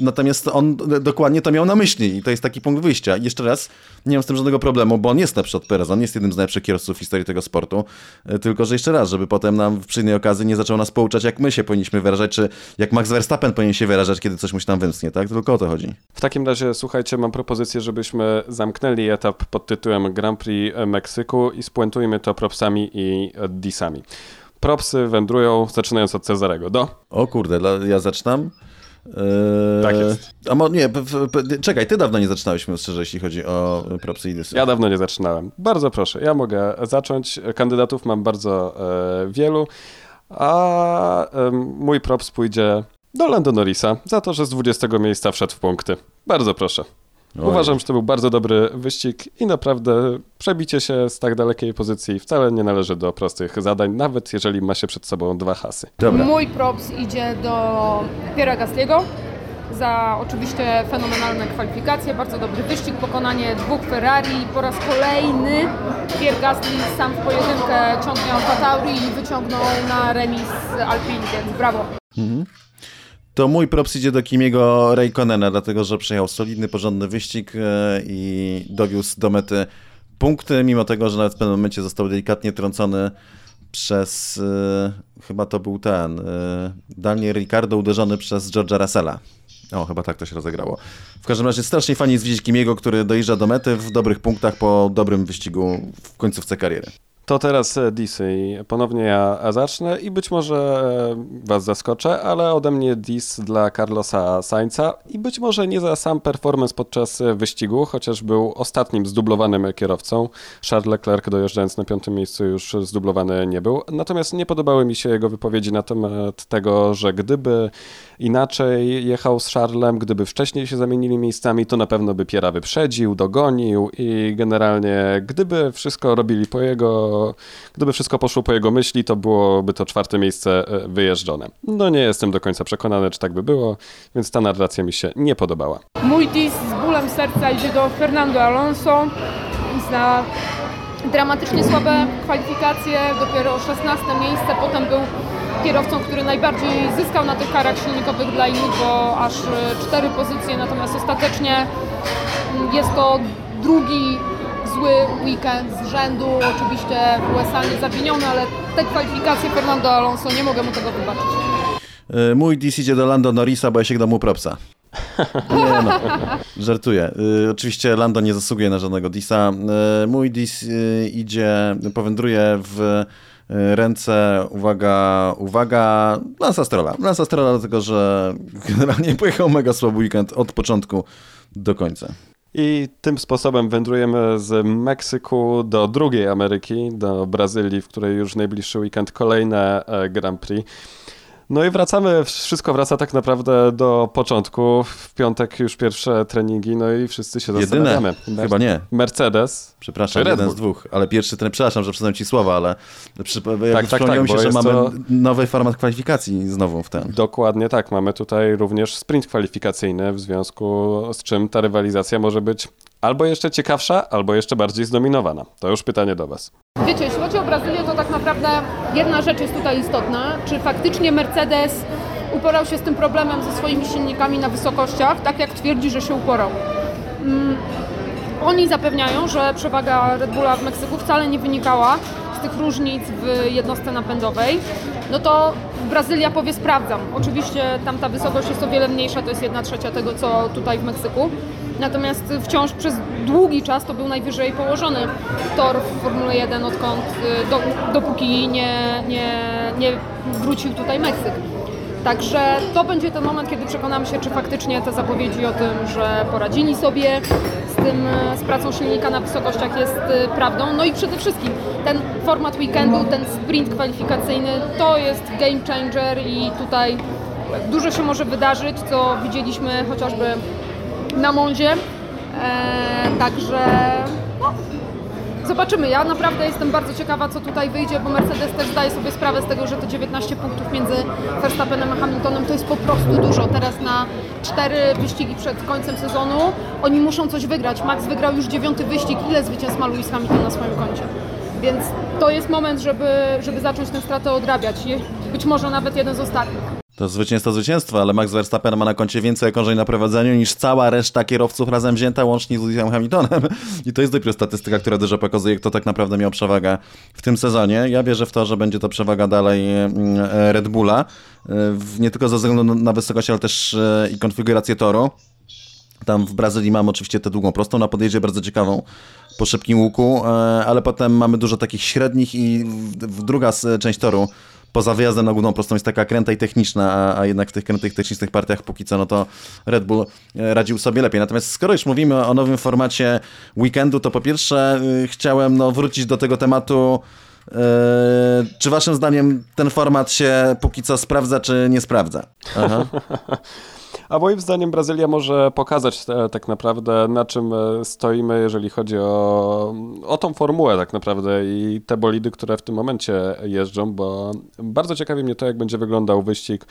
natomiast on dokładnie to miał na myśli i to jest taki punkt wyjścia. I jeszcze raz, nie mam z tym żadnego problemu, bo on jest lepszy od Perez, on jest jednym z najlepszych kierowców w historii tego sportu. E, tylko, że jeszcze raz, żeby potem nam w innej okazji nie zaczął nas pouczać, jak my się powinniśmy wyrażać, czy jak Max Verstappen powinien się wyrażać, kiedy coś mu się tam wymsknie, tak? Tylko o to chodzi. W takim razie, słuchajcie, mam propozycję, żebyśmy zamknęli etap pod tytułem Grand Prix Meksyku i spuentujmy to propsami i disami. Propsy wędrują, zaczynając od Cezarego. Do? O kurde, ja zaczynam. Eee, tak jest. A mo, nie, p, p, czekaj, ty dawno nie zaczynałeś, szczerze, jeśli chodzi o propsy i dysy. Ja dawno nie zaczynałem. Bardzo proszę, ja mogę zacząć. Kandydatów mam bardzo e, wielu, a e, mój props pójdzie do Lando Norrisa za to, że z 20 miejsca wszedł w punkty. Bardzo proszę. Oj. Uważam, że to był bardzo dobry wyścig i naprawdę przebicie się z tak dalekiej pozycji wcale nie należy do prostych zadań, nawet jeżeli ma się przed sobą dwa hasy. Dobra. Mój props idzie do Piera Gasliego za oczywiście fenomenalne kwalifikacje, bardzo dobry wyścig, pokonanie dwóch Ferrari. Po raz kolejny Pierre Gasly sam w pojedynkę ciągnie Alfa Tauri i wyciągnął na remis Alpine, więc brawo. Mhm to mój props idzie do Kimiego Raikkonena, dlatego że przejechał solidny, porządny wyścig e, i dowiózł do mety punkty, mimo tego, że nawet w pewnym momencie został delikatnie trącony przez, y, chyba to był ten, y, Daniel Ricardo uderzony przez George'a Russella. O, chyba tak to się rozegrało. W każdym razie strasznie fajnie jest widzieć Kimiego, który dojeżdża do mety w dobrych punktach po dobrym wyścigu w końcówce kariery. To teraz e, DC. Ponownie ja zacznę i być może e, was zaskoczę, ale ode mnie dis dla Carlosa Sainza i być może nie za sam performance podczas e, wyścigu, chociaż był ostatnim zdublowanym kierowcą. Charles Leclerc dojeżdżając na piątym miejscu już zdublowany nie był. Natomiast nie podobały mi się jego wypowiedzi na temat tego, że gdyby inaczej jechał z Charlesem, gdyby wcześniej się zamienili miejscami, to na pewno by Piera wyprzedził, dogonił i generalnie gdyby wszystko robili po jego gdyby wszystko poszło po jego myśli, to byłoby to czwarte miejsce e, wyjeżdżone. No nie jestem do końca przekonany, czy tak by było, więc ta narracja mi się nie podobała. Mój dis z bólem serca idzie do Fernando Alonso za dramatycznie słabe kwalifikacje, dopiero 16 miejsce, potem był kierowcą, który najbardziej zyskał na tych karach silnikowych dla innych, bo aż cztery pozycje, natomiast ostatecznie jest to drugi zły weekend z rzędu, oczywiście w USA nie zawiniony, ale te kwalifikacje Fernando Alonso, nie mogę mu tego wybaczyć. E, mój DC idzie do Lando Norrisa, bo ja sięgnę mu propsa. Nie no, *laughs* żartuję. Y, oczywiście Lando nie zasługuje na żadnego disa. Y, mój dis y, idzie, powędruje w ręce, uwaga, uwaga, Lansa Strolla. Lansa Strolla dlatego, że generalnie *laughs* pojechał mega słaby weekend od początku do końca. I tym sposobem wędrujemy z Meksyku do drugiej Ameryki, do Brazylii, w której już najbliższy weekend kolejne e, Grand Prix. No i wracamy, wszystko wraca tak naprawdę do początku. W piątek już pierwsze treningi, no i wszyscy się Jedyne. zastanawiamy. Chyba nie. Mercedes. Przepraszam, jeden z dwóch, ale pierwszy trening, przepraszam, że przyznam ci słowa, ale przy, tak, tak, tak, mi się, że mamy to... nowy format kwalifikacji znowu w ten. Dokładnie tak, mamy tutaj również sprint kwalifikacyjny, w związku z czym ta rywalizacja może być albo jeszcze ciekawsza, albo jeszcze bardziej zdominowana. To już pytanie do Was. Wiecie, jeśli chodzi o Brazylię, to tak naprawdę jedna rzecz jest tutaj istotna. Czy faktycznie Mercedes uporał się z tym problemem ze swoimi silnikami na wysokościach, tak jak twierdzi, że się uporał? Mm, oni zapewniają, że przewaga Red Bulla w Meksyku wcale nie wynikała z tych różnic w jednostce napędowej. No to Brazylia powie sprawdzam. Oczywiście tam ta wysokość jest o wiele mniejsza, to jest jedna trzecia tego, co tutaj w Meksyku. Natomiast wciąż przez długi czas to był najwyżej położony tor w Formule 1, odkąd, y, do, dopóki nie, nie, nie wrócił tutaj Meksyk. Także to będzie ten moment, kiedy przekonamy się, czy faktycznie te zapowiedzi o tym, że poradzili sobie z tym, z pracą silnika na wysokościach jest y, prawdą. No i przede wszystkim ten format weekendu, ten sprint kwalifikacyjny to jest game changer i tutaj dużo się może wydarzyć, co widzieliśmy chociażby na Monzie. Także no, zobaczymy. Ja naprawdę jestem bardzo ciekawa, co tutaj wyjdzie, bo Mercedes też zdaje sobie sprawę z tego, że to 19 punktów między Verstappenem a Hamiltonem to jest po prostu dużo. Teraz na cztery wyścigi przed końcem sezonu oni muszą coś wygrać. Max wygrał już dziewiąty wyścig. Ile zwycięstw ma Lewis Hamilton na swoim koncie? Więc to jest moment, żeby, żeby zacząć tę stratę odrabiać. Być może nawet jeden z ostatnich. To zwycięstwo zwycięstwo, ale Max Verstappen ma na koncie więcej okrążeń na prowadzeniu niż cała reszta kierowców razem wzięta, łącznie z Lewisem Hamiltonem. *laughs* I to jest dopiero statystyka, która dużo pokazuje, kto tak naprawdę miał przewagę w tym sezonie. Ja wierzę w to, że będzie to przewaga dalej mm, Red Bulla, nie tylko ze względu na wysokość, ale też e, i konfigurację toru. Tam w Brazylii mamy oczywiście tę długą prostą na podjeździe, bardzo ciekawą po szybkim łuku, e, ale potem mamy dużo takich średnich i druga część toru poza wyjazdem na główną prostą jest taka kręta i techniczna, a, a jednak w tych krętych technicznych partiach póki co, no to Red Bull e, radził sobie lepiej. Natomiast skoro już mówimy o nowym formacie weekendu, to po pierwsze y, chciałem no, wrócić do tego tematu e, czy waszym zdaniem ten format się póki co sprawdza, czy nie sprawdza? Aha. *laughs* A moim zdaniem Brazylia może pokazać te, tak naprawdę, na czym e, stoimy, jeżeli chodzi o, o tą formułę tak naprawdę i te bolidy, które w tym momencie jeżdżą, bo bardzo ciekawi mnie to, jak będzie wyglądał wyścig e,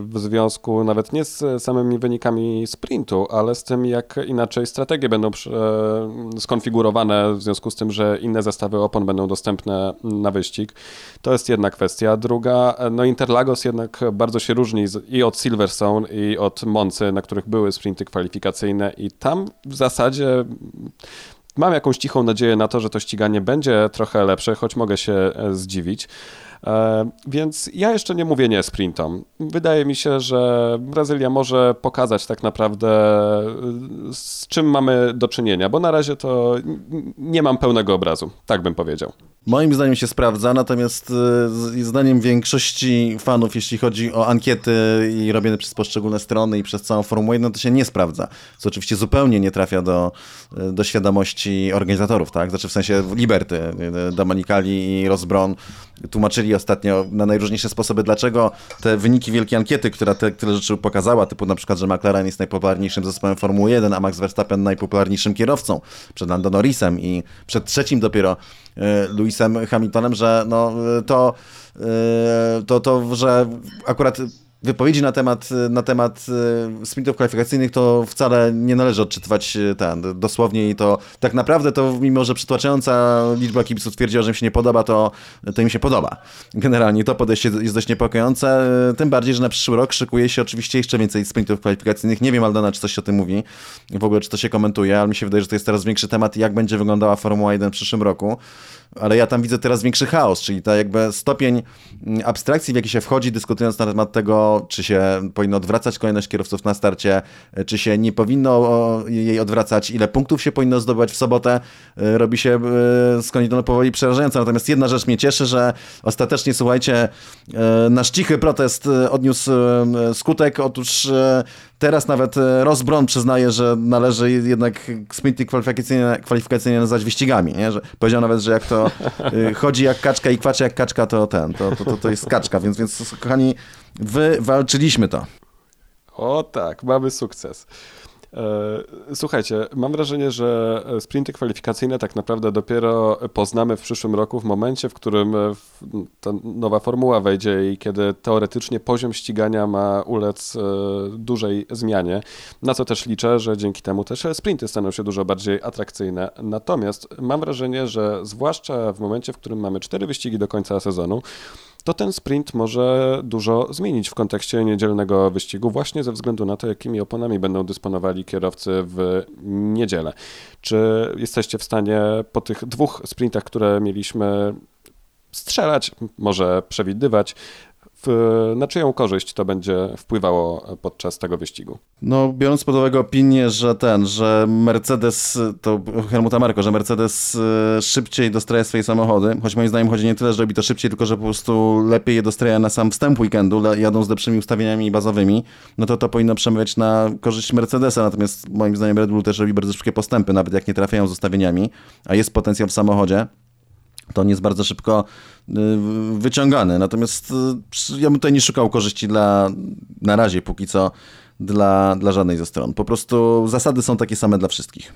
w związku nawet nie z samymi wynikami sprintu, ale z tym, jak inaczej strategie będą skonfigurowane w związku z tym, że inne zestawy opon będą dostępne na wyścig. To jest jedna kwestia. Druga, no Interlagos jednak bardzo się różni i od Silverstone i od Moncy, na których były sprinty kwalifikacyjne i tam w zasadzie mam jakąś cichą nadzieję na to, że to ściganie będzie trochę lepsze, choć mogę się e, zdziwić. E, więc ja jeszcze nie mówię nie sprintom. Wydaje mi się, że Brazylia może pokazać tak naprawdę z czym mamy do czynienia, bo na razie to nie mam pełnego obrazu, tak bym powiedział. Moim zdaniem się sprawdza, natomiast y, zdaniem większości fanów, jeśli chodzi o ankiety i robione przez poszczególne strony i przez całą Formułę 1, to się nie sprawdza. Co oczywiście zupełnie nie trafia do, y, do świadomości organizatorów, tak? Znaczy w sensie Liberty, y, Domanikali i Rosbron tłumaczyli ostatnio na najróżniejsze sposoby, dlaczego te wyniki wielkiej ankiety, która te, tyle rzeczy pokazała, typu na przykład, że McLaren jest najpopularniejszym zespołem Formuły 1, a Max Verstappen najpopularniejszym kierowcą przed Lando Norrisem i przed trzecim dopiero Lewisem Hamiltonem, że no, to, to, to, że akurat wypowiedzi na temat, na temat e, sprintów kwalifikacyjnych to wcale nie należy odczytywać e, ten, dosłownie i to tak naprawdę to mimo, że przytłaczająca liczba kibiców twierdziła, że im się nie podoba, to, to im się podoba. Generalnie to podejście jest dość niepokojące, e, tym bardziej, że na przyszły rok szykuje się oczywiście jeszcze więcej sprintów kwalifikacyjnych. Nie wiem Aldona, czy coś o tym mówi, w ogóle czy to się komentuje, ale mi się wydaje, że to jest teraz większy temat, jak będzie wyglądała Formuła 1 w przyszłym roku ale ja tam widzę teraz większy chaos, czyli ta jakby stopień mm, abstrakcji, w jaki się wchodzi, dyskutując na temat tego, czy się powinno odwracać kolejność kierowców na starcie, czy się nie powinno jej odwracać, ile punktów się powinno zdobywać w sobotę, e, robi się e, skądinąd powoli przerażające. Natomiast jedna rzecz mnie cieszy, że ostatecznie, słuchajcie, e, nasz cichy protest odniósł skutek. Otóż Teraz nawet e, Ross przyznaje, że należy jednak sprinty kwalifikacyjne, kwalifikacyjne nazwać wyścigami, nie? Że powiedział nawet, że jak to e, chodzi jak kaczka i kwacze jak kaczka, to ten, to, to, to, to jest kaczka, więc, więc kochani, wywalczyliśmy to. O tak, mamy sukces. E, słuchajcie, mam wrażenie, że sprinty kwalifikacyjne tak naprawdę dopiero poznamy w przyszłym roku, w momencie, w którym e, ta nowa formuła wejdzie i kiedy teoretycznie poziom ścigania ma ulec e, dużej zmianie, na co też liczę, że dzięki temu też sprinty staną się dużo bardziej atrakcyjne. Natomiast mam wrażenie, że zwłaszcza w momencie, w którym mamy cztery wyścigi do końca sezonu, to ten sprint może dużo zmienić w kontekście niedzielnego wyścigu, właśnie ze względu na to, jakimi oponami będą dysponowali kierowcy w niedzielę. Czy jesteście w stanie po tych dwóch sprintach, które mieliśmy strzelać, może przewidywać, na czyją korzyść to będzie wpływało podczas tego wyścigu? No, biorąc pod uwagę opinię, że ten, że Mercedes, to Helmuta Marko, że Mercedes e, szybciej dostraja swoje samochody, choć moim zdaniem chodzi nie tyle, że robi to szybciej, tylko że po prostu lepiej je dostraja na sam wstęp weekendu, jadą z lepszymi ustawieniami bazowymi, no to to powinno przemawiać na korzyść Mercedesa, natomiast moim zdaniem Red Bull też robi bardzo szybkie postępy, nawet jak nie trafiają z ustawieniami, a jest potencjał w samochodzie to on jest bardzo szybko y, wyciągany. Natomiast y, ja bym tutaj nie szukał korzyści dla, na razie, póki co, dla, dla żadnej ze stron. Po prostu zasady są takie same dla wszystkich.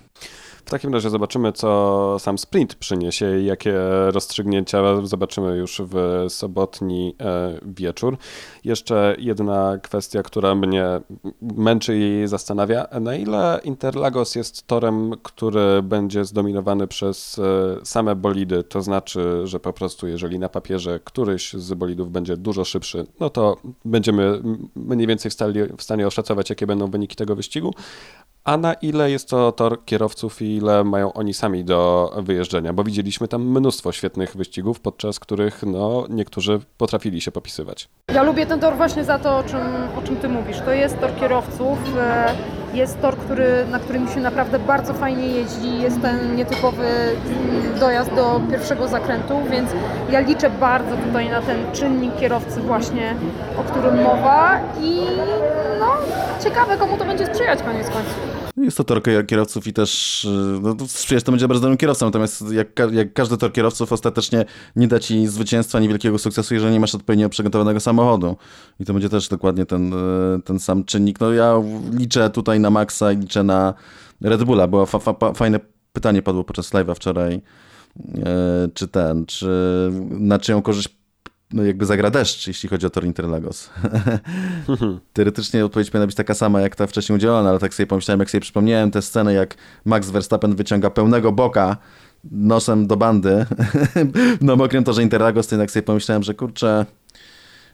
W takim razie zobaczymy, co sam sprint przyniesie i jakie rozstrzygnięcia zobaczymy już w sobotni e, wieczór. Jeszcze jedna kwestia, która mnie męczy i zastanawia. Na ile Interlagos jest torem, który będzie zdominowany przez e, same bolidy? To znaczy, że po prostu jeżeli na papierze któryś z bolidów będzie dużo szybszy, no to będziemy mniej więcej w, stanie oszacować, jakie będą wyniki tego wyścigu, a na ile jest to tor kierowców i ile mają oni sami do wyjeżdżenia, bo widzieliśmy tam mnóstwo świetnych wyścigów, podczas których no, niektórzy potrafili się popisywać. Ja lubię ten tor właśnie za to, o czym, o czym ty mówisz. To jest tor kierowców, e, jest tor, który, na którym się naprawdę bardzo fajnie jeździ, jest ten nietypowy mm, dojazd do pierwszego zakrętu, więc ja liczę bardzo tutaj na ten czynnik kierowcy właśnie, o którym mowa i no, ciekawe komu to będzie sprzyjać koniec końców. Jest to tor kierowców i też y, no, sprzyjać to będzie bardzo dobrym kierowcą, natomiast jak, jak, każdy tor kierowców ostatecznie nie da ci zwycięstwa, niewielkiego sukcesu, jeżeli nie masz odpowiednio przygotowanego samochodu. I to będzie też dokładnie ten, y, ten sam czynnik. No ja liczę tutaj na Maxa i liczę na Red Bulla, bo fa, fa, fajne pytanie padło podczas live'a wczoraj, y, czy ten, czy na czyją korzyść jakby zagra deszcz, jeśli chodzi o tor Interlagos. *laughs* Teoretycznie odpowiedź powinna być taka sama, jak ta wcześniej udzielona, ale tak sobie pomyślałem, jak sobie przypomniałem tę scenę, jak Max Verstappen wyciąga pełnego boka nosem do bandy *laughs* na mokrym torze Interlagos, to jednak sobie pomyślałem, że kurczę,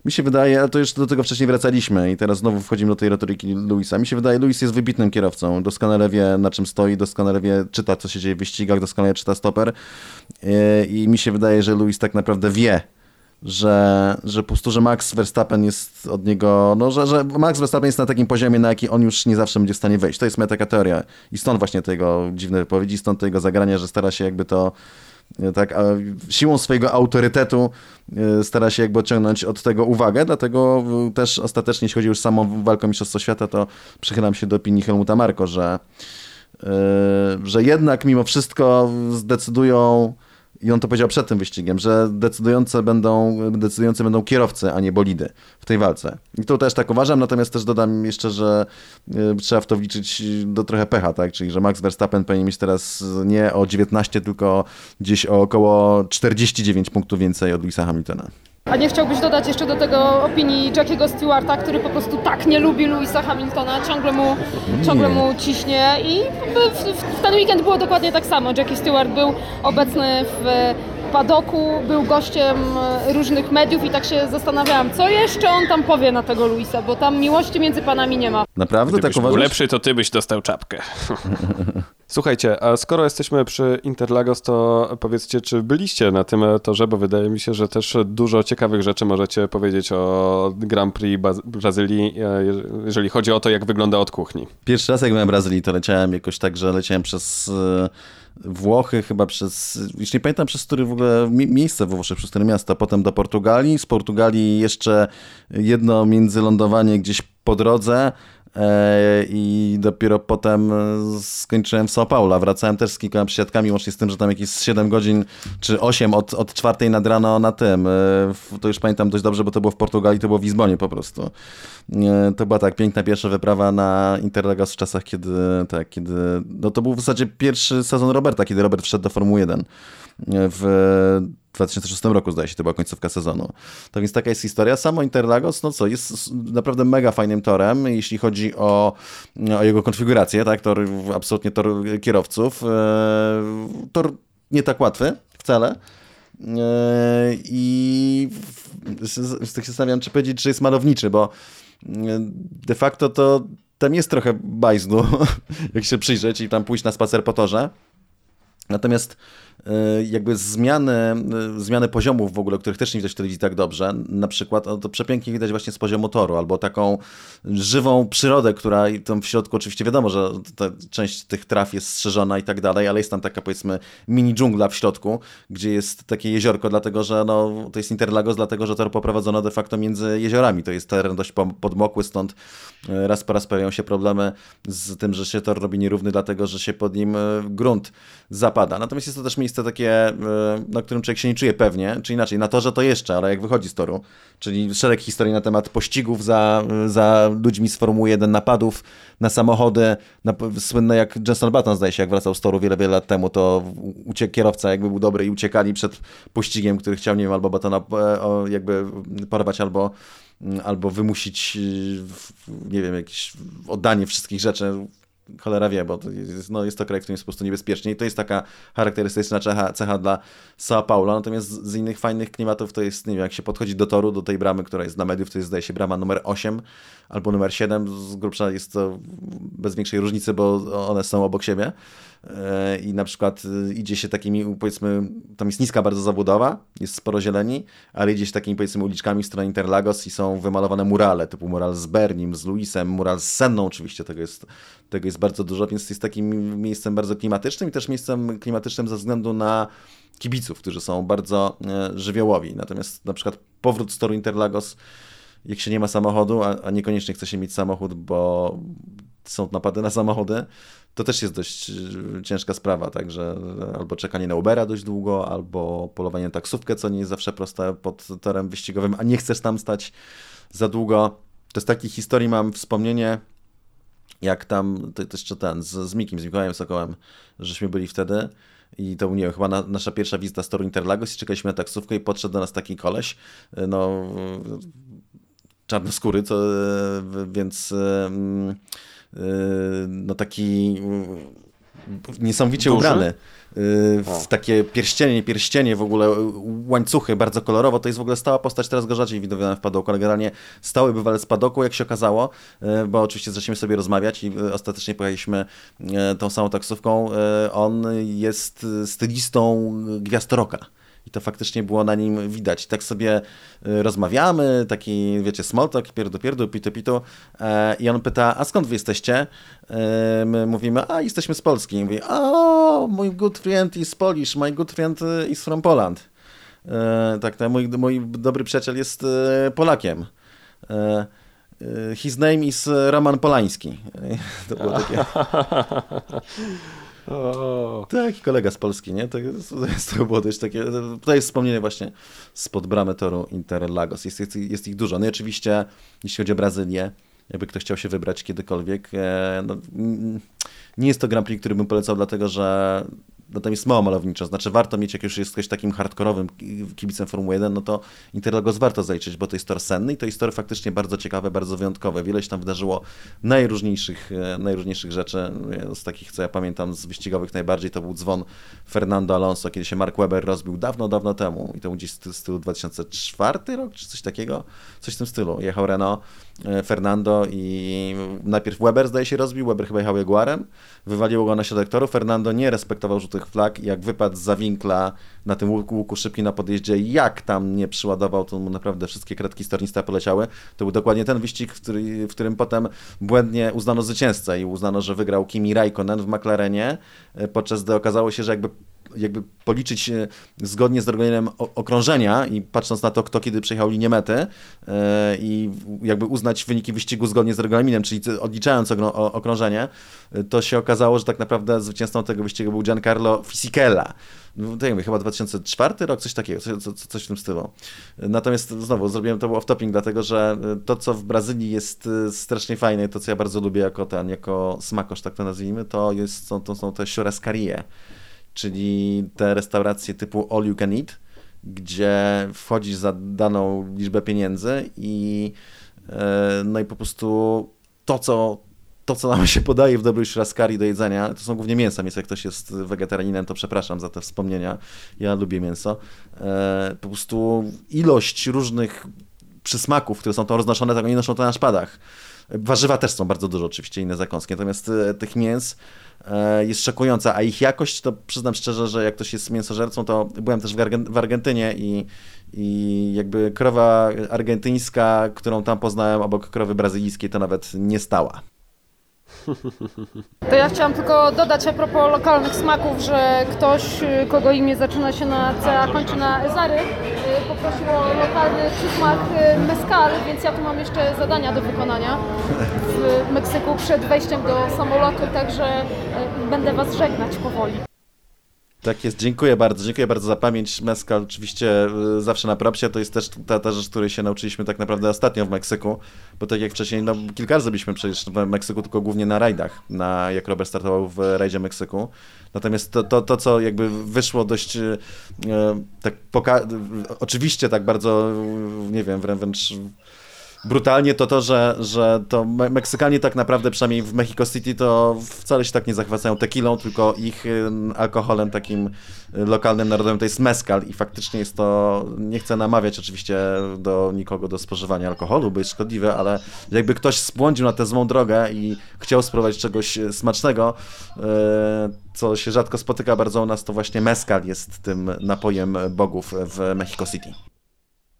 mi się wydaje, ale to już do tego wcześniej wracaliśmy i teraz znowu wchodzimy do tej retoryki Luisa. Mi się wydaje, Luis jest wybitnym kierowcą. Doskonale wie, na czym stoi, doskonale wie, czyta, co się dzieje w wyścigach, doskonale czyta stoper. I mi się wydaje, że Luis tak naprawdę wie, że, że po prostu, że Max Verstappen jest od niego, no, że, że Max Verstappen jest na takim poziomie, na jaki on już nie zawsze będzie w stanie wejść. To jest moja taka teoria. I stąd właśnie tego dziwne wypowiedzi, stąd tego zagrania, że stara się jakby to e, tak, siłą swojego autorytetu e, stara się jakby odciągnąć od tego uwagę, dlatego też ostatecznie, jeśli chodzi już o samą walkę Mistrzostwa Świata, to przychylam się do opinii Helmuta Marko, że, e, że jednak mimo wszystko zdecydują i on to powiedział przed tym wyścigiem, że decydujące będą, decydujące będą kierowcy, a nie bolidy w tej walce. I to też tak uważam, natomiast też dodam jeszcze, że y, trzeba w to wliczyć do trochę pecha, tak? Czyli, że Max Verstappen powinien mieć teraz nie o 19, tylko gdzieś o około 49 punktów więcej od Louisa Hamiltona. A nie chciałbyś dodać jeszcze do tego opinii Jackiego Stewarta, który po prostu tak nie lubi Louisa Hamiltona, ciągle mu, ciągle mu ciśnie i w, w, w ten weekend było dokładnie tak samo. Jackie Stewart był obecny w padoku, był gościem różnych mediów i tak się zastanawiałam, co jeszcze on tam powie na tego Luisa, bo tam miłości między panami nie ma. Naprawdę Gdybyś tak uważasz? był lepszy, to ty byś dostał czapkę. *laughs* Słuchajcie, a skoro jesteśmy przy Interlagos, to powiedzcie, czy byliście na tym torze, bo wydaje mi się, że też dużo ciekawych rzeczy możecie powiedzieć o Grand Prix Brazylii, e, jeżeli chodzi o to, jak wygląda od kuchni. Pierwszy raz jak byłem w Brazylii, to leciałem jakoś tak, że leciałem przez e, Włochy, chyba przez, już nie pamiętam przez który w ogóle miejsce we Włoszech, przez które miasto, potem do Portugalii, z Portugalii jeszcze jedno międzylądowanie gdzieś po drodze, i dopiero potem skończyłem w São Paulo. Wracałem też z kilkoma przysiadkami, łącznie z tym, że tam jakieś 7 godzin czy 8 od, od czwartej nad rano na tym. E, to już pamiętam dość dobrze, bo to było w Portugalii, to było w Lizbonie po prostu. E, to była tak piękna pierwsza wyprawa na Interlagos w czasach, kiedy, tak, kiedy no to był w zasadzie pierwszy sezon Roberta, kiedy Robert wszedł do Formuły 1 w 2006 roku, zdaje się, to była końcówka sezonu. To więc taka jest historia. Samo Interlagos, no co, jest naprawdę mega fajnym torem, jeśli chodzi o, o jego konfigurację, tak, tor, absolutnie tor kierowców. E, tor nie tak łatwy wcale. E, I tak się zastanawiam, czy powiedzieć, czy jest malowniczy, bo e, de facto to tam jest trochę bajzdu, *laughs* jak się przyjrzeć i tam pójść na spacer po torze. Natomiast jakby zmiany, e, zmiany poziomów w ogóle, których też nie widać w telewizji tak dobrze. Na przykład to przepięknie widać właśnie z poziomu toru, albo taką żywą przyrodę, która tam w środku oczywiście wiadomo, że część tych traf jest strzeżona i tak dalej, ale jest tam taka powiedzmy mini dżungla w środku, gdzie jest takie jeziorko, dlatego że no, to jest Interlagos, dlatego że tor poprowadzono de facto między jeziorami. To jest teren dość podmokły, stąd e, raz po raz pojawiają się problemy z tym, że się tor robi nierówny, dlatego że się pod nim grunt zapada. Natomiast jest to też miejsce takie, e, na którym człowiek się nie czuje pewnie, czy inaczej, na torze to jeszcze, ale jak wychodzi z toru, czyli szereg historii na temat pościgów za, za ludźmi z Formuły 1, napadów na samochody, na, słynne jak Jenson Button zdaje się, jak wracał z toru wiele, wiele lat temu, to uciekł kierowca jakby był dobry i uciekali przed pościgiem, który chciał, nie wiem, albo Buttona e, jakby porwać, albo albo wymusić, nie wiem, jakieś oddanie wszystkich rzeczy cholera wie, bo to jest, no, jest to kraj, w którym jest po prostu niebezpiecznie i to jest taka charakterystyczna cecha, cecha dla Sao Paulo, natomiast z, innych fajnych klimatów to jest, nie wiem, jak się podchodzi do toru, do tej bramy, która jest dla mediów, to jest zdaje się brama numer 8 albo numer 7, z grubsza jest to bez większej różnicy, bo one są obok siebie i na przykład e, idzie się takimi, powiedzmy, tam jest niska bardzo zabudowa, jest sporo zieleni, ale idzie się takimi, powiedzmy, uliczkami w stronę Interlagos i są wymalowane murale, typu mural z Bernim, z Luisem, mural z Senną oczywiście, tego jest, tego jest bardzo dużo, więc jest takim miejscem bardzo klimatycznym i też miejscem klimatycznym ze względu na kibiców, którzy są bardzo e, żywiołowi. Natomiast na przykład powrót z toru Interlagos jak się nie ma samochodu, a, a niekoniecznie chce się mieć samochód, bo są napady na samochody, to też jest dość y, ciężka sprawa, także albo czekanie na Ubera dość długo, albo polowanie na taksówkę, co nie jest zawsze proste pod torem wyścigowym, a nie chcesz tam stać za długo. To z takich historii mam wspomnienie, jak tam, to, jeszcze ten, z, z Mikim, z Mikołajem Sokołem, żeśmy byli wtedy i to, nie wiem, chyba na, nasza pierwsza wizyta z toru Interlagos i czekaliśmy na taksówkę i podszedł do nas taki koleś, no czarnoskóry, co, więc mm, y, no taki niesamowicie Duży? ubrany y, w takie pierścienie, pierścienie, w ogóle łańcuchy, bardzo kolorowo. To jest w ogóle stała postać, teraz go rzadziej widowiona w padoku, ale generalnie stały bywalec padoku, jak się okazało, y, bo oczywiście zaczęliśmy sobie rozmawiać i ostatecznie pojechaliśmy tą samą taksówką. On jest stylistą gwiazd rocka i to faktycznie było na nim widać. Tak sobie y, rozmawiamy, taki, wiecie, small talk, pierdu, pierdu, pitu, pitu e, i on pyta, a skąd wy jesteście? E, my mówimy, a jesteśmy z Polski. I mówi, o, mój good friend is Polish, my good friend is from Poland. E, tak, tak mój, mój dobry przyjaciel jest Polakiem. His name is Roman Polański. *laughs* To było takie... *laughs* O. Tak, kolega z Polski, nie? To, jest, to, było dość takie, to jest wspomnienie właśnie spod bramy toru Interlagos. Jest, jest, jest ich dużo. No i oczywiście, jeśli chodzi o Brazylię, jakby ktoś chciał się wybrać kiedykolwiek, e, no, nie jest to Grand Prix, który bym polecał, dlatego że no tam jest mało malowniczo. Znaczy warto mieć, jak już jest ktoś takim hardkorowym kibicem Formuły 1, no to Interlagos warto zaliczyć, bo to jest tor senny i to jest tor faktycznie bardzo ciekawe, bardzo wyjątkowe. Wiele się tam wydarzyło najróżniejszych, e, najróżniejszych rzeczy. Z takich, co ja pamiętam, z wyścigowych najbardziej, to był dzwon Fernando Alonso, kiedy się Mark Webber rozbił dawno, dawno temu i to był gdzieś z stylu 2004 rok, czy coś takiego, coś w tym stylu. Jechał Renault E, Fernando i najpierw Weber zdaje się rozbił, Weber chyba jechał Jaguarem, wywaliło go na środek toru, Fernando nie respektował żółtych flag, jak wypadł za winkla na tym łuku, łuku szybki na podjeździe, jak tam nie przyładował, to mu naprawdę wszystkie kredki stornista poleciały. To był dokładnie ten wyścig, w, który, w którym potem błędnie uznano zwycięzcę i uznano, że wygrał Kimi Raikkonen w McLarenie, e, podczas gdy okazało się, że jakby jakby policzyć e, zgodnie z regulaminem okrążenia i patrząc na to, kto kiedy przejechał linię mety e, i jakby uznać wyniki wyścigu zgodnie z regulaminem, czyli odliczając okrążenie, e, to się okazało, że tak naprawdę zwycięzcą tego wyścigu był Giancarlo Fisichella. No, to chyba 2004 rok, coś takiego, coś, coś w tym stylu. Natomiast znowu zrobiłem to off-topping, dlatego że to, co w Brazylii jest strasznie fajne, to, co ja bardzo lubię jako ten, jako smakosz, tak to nazwijmy, to, jest, są, to są te churrascarie czyli te restauracje typu all you can eat, gdzie wchodzisz za daną liczbę pieniędzy i e, no i po prostu to, co to, co nam się podaje w dobrej szraskari do jedzenia, to są głównie mięsa, więc jak ktoś jest wegetarianinem, to przepraszam za te wspomnienia, ja lubię mięso. E, po prostu ilość różnych przysmaków, które są tam roznoszone, tak oni noszą to na szpadach. Warzywa też są bardzo dużo, oczywiście inne zakąski, natomiast e, tych mięs jest szokująca, a ich jakość, to przyznam szczerze, że jak ktoś jest mięsożercą, to byłem też w Argentynie i, i jakby krowa argentyńska, którą tam poznałem obok krowy brazylijskiej, to nawet nie stała. *laughs* To ja chciałam tylko dodać a propos lokalnych smaków, że ktoś, kogo imię zaczyna się na C, a kończy na Ezary, y, poprosił o lokalny przysmak y, mezcal, więc ja tu mam jeszcze zadania do wykonania w Meksyku przed wejściem do samolotu, także y, będę Was żegnać powoli. Tak jest, dziękuję bardzo, dziękuję bardzo za pamięć. Mezcal oczywiście y, zawsze na propsie, to jest też ta, ta rzecz, której się nauczyliśmy tak naprawdę ostatnio w Meksyku, bo tak jak wcześniej, no kilka razy byliśmy przecież w Meksyku, tylko głównie na rajdach, na, jak Robert startował w rajdzie Meksyku. Natomiast to, to, to co jakby wyszło dość e, tak poka- oczywiście tak bardzo, nie wiem, wręcz brutalnie to to, że, że to Meksykanie tak naprawdę, przynajmniej w Mexico City, to wcale się tak nie zachwycają tequilą, tylko ich y, alkoholem takim lokalnym, narodowym to jest mezcal i faktycznie jest to, nie chcę namawiać oczywiście do nikogo do spożywania alkoholu, bo jest szkodliwe, ale jakby ktoś spłądził na tę złą drogę i chciał spróbować czegoś smacznego, y, co się rzadko spotyka bardzo u nas, to właśnie mezcal jest tym napojem bogów w Mexico City.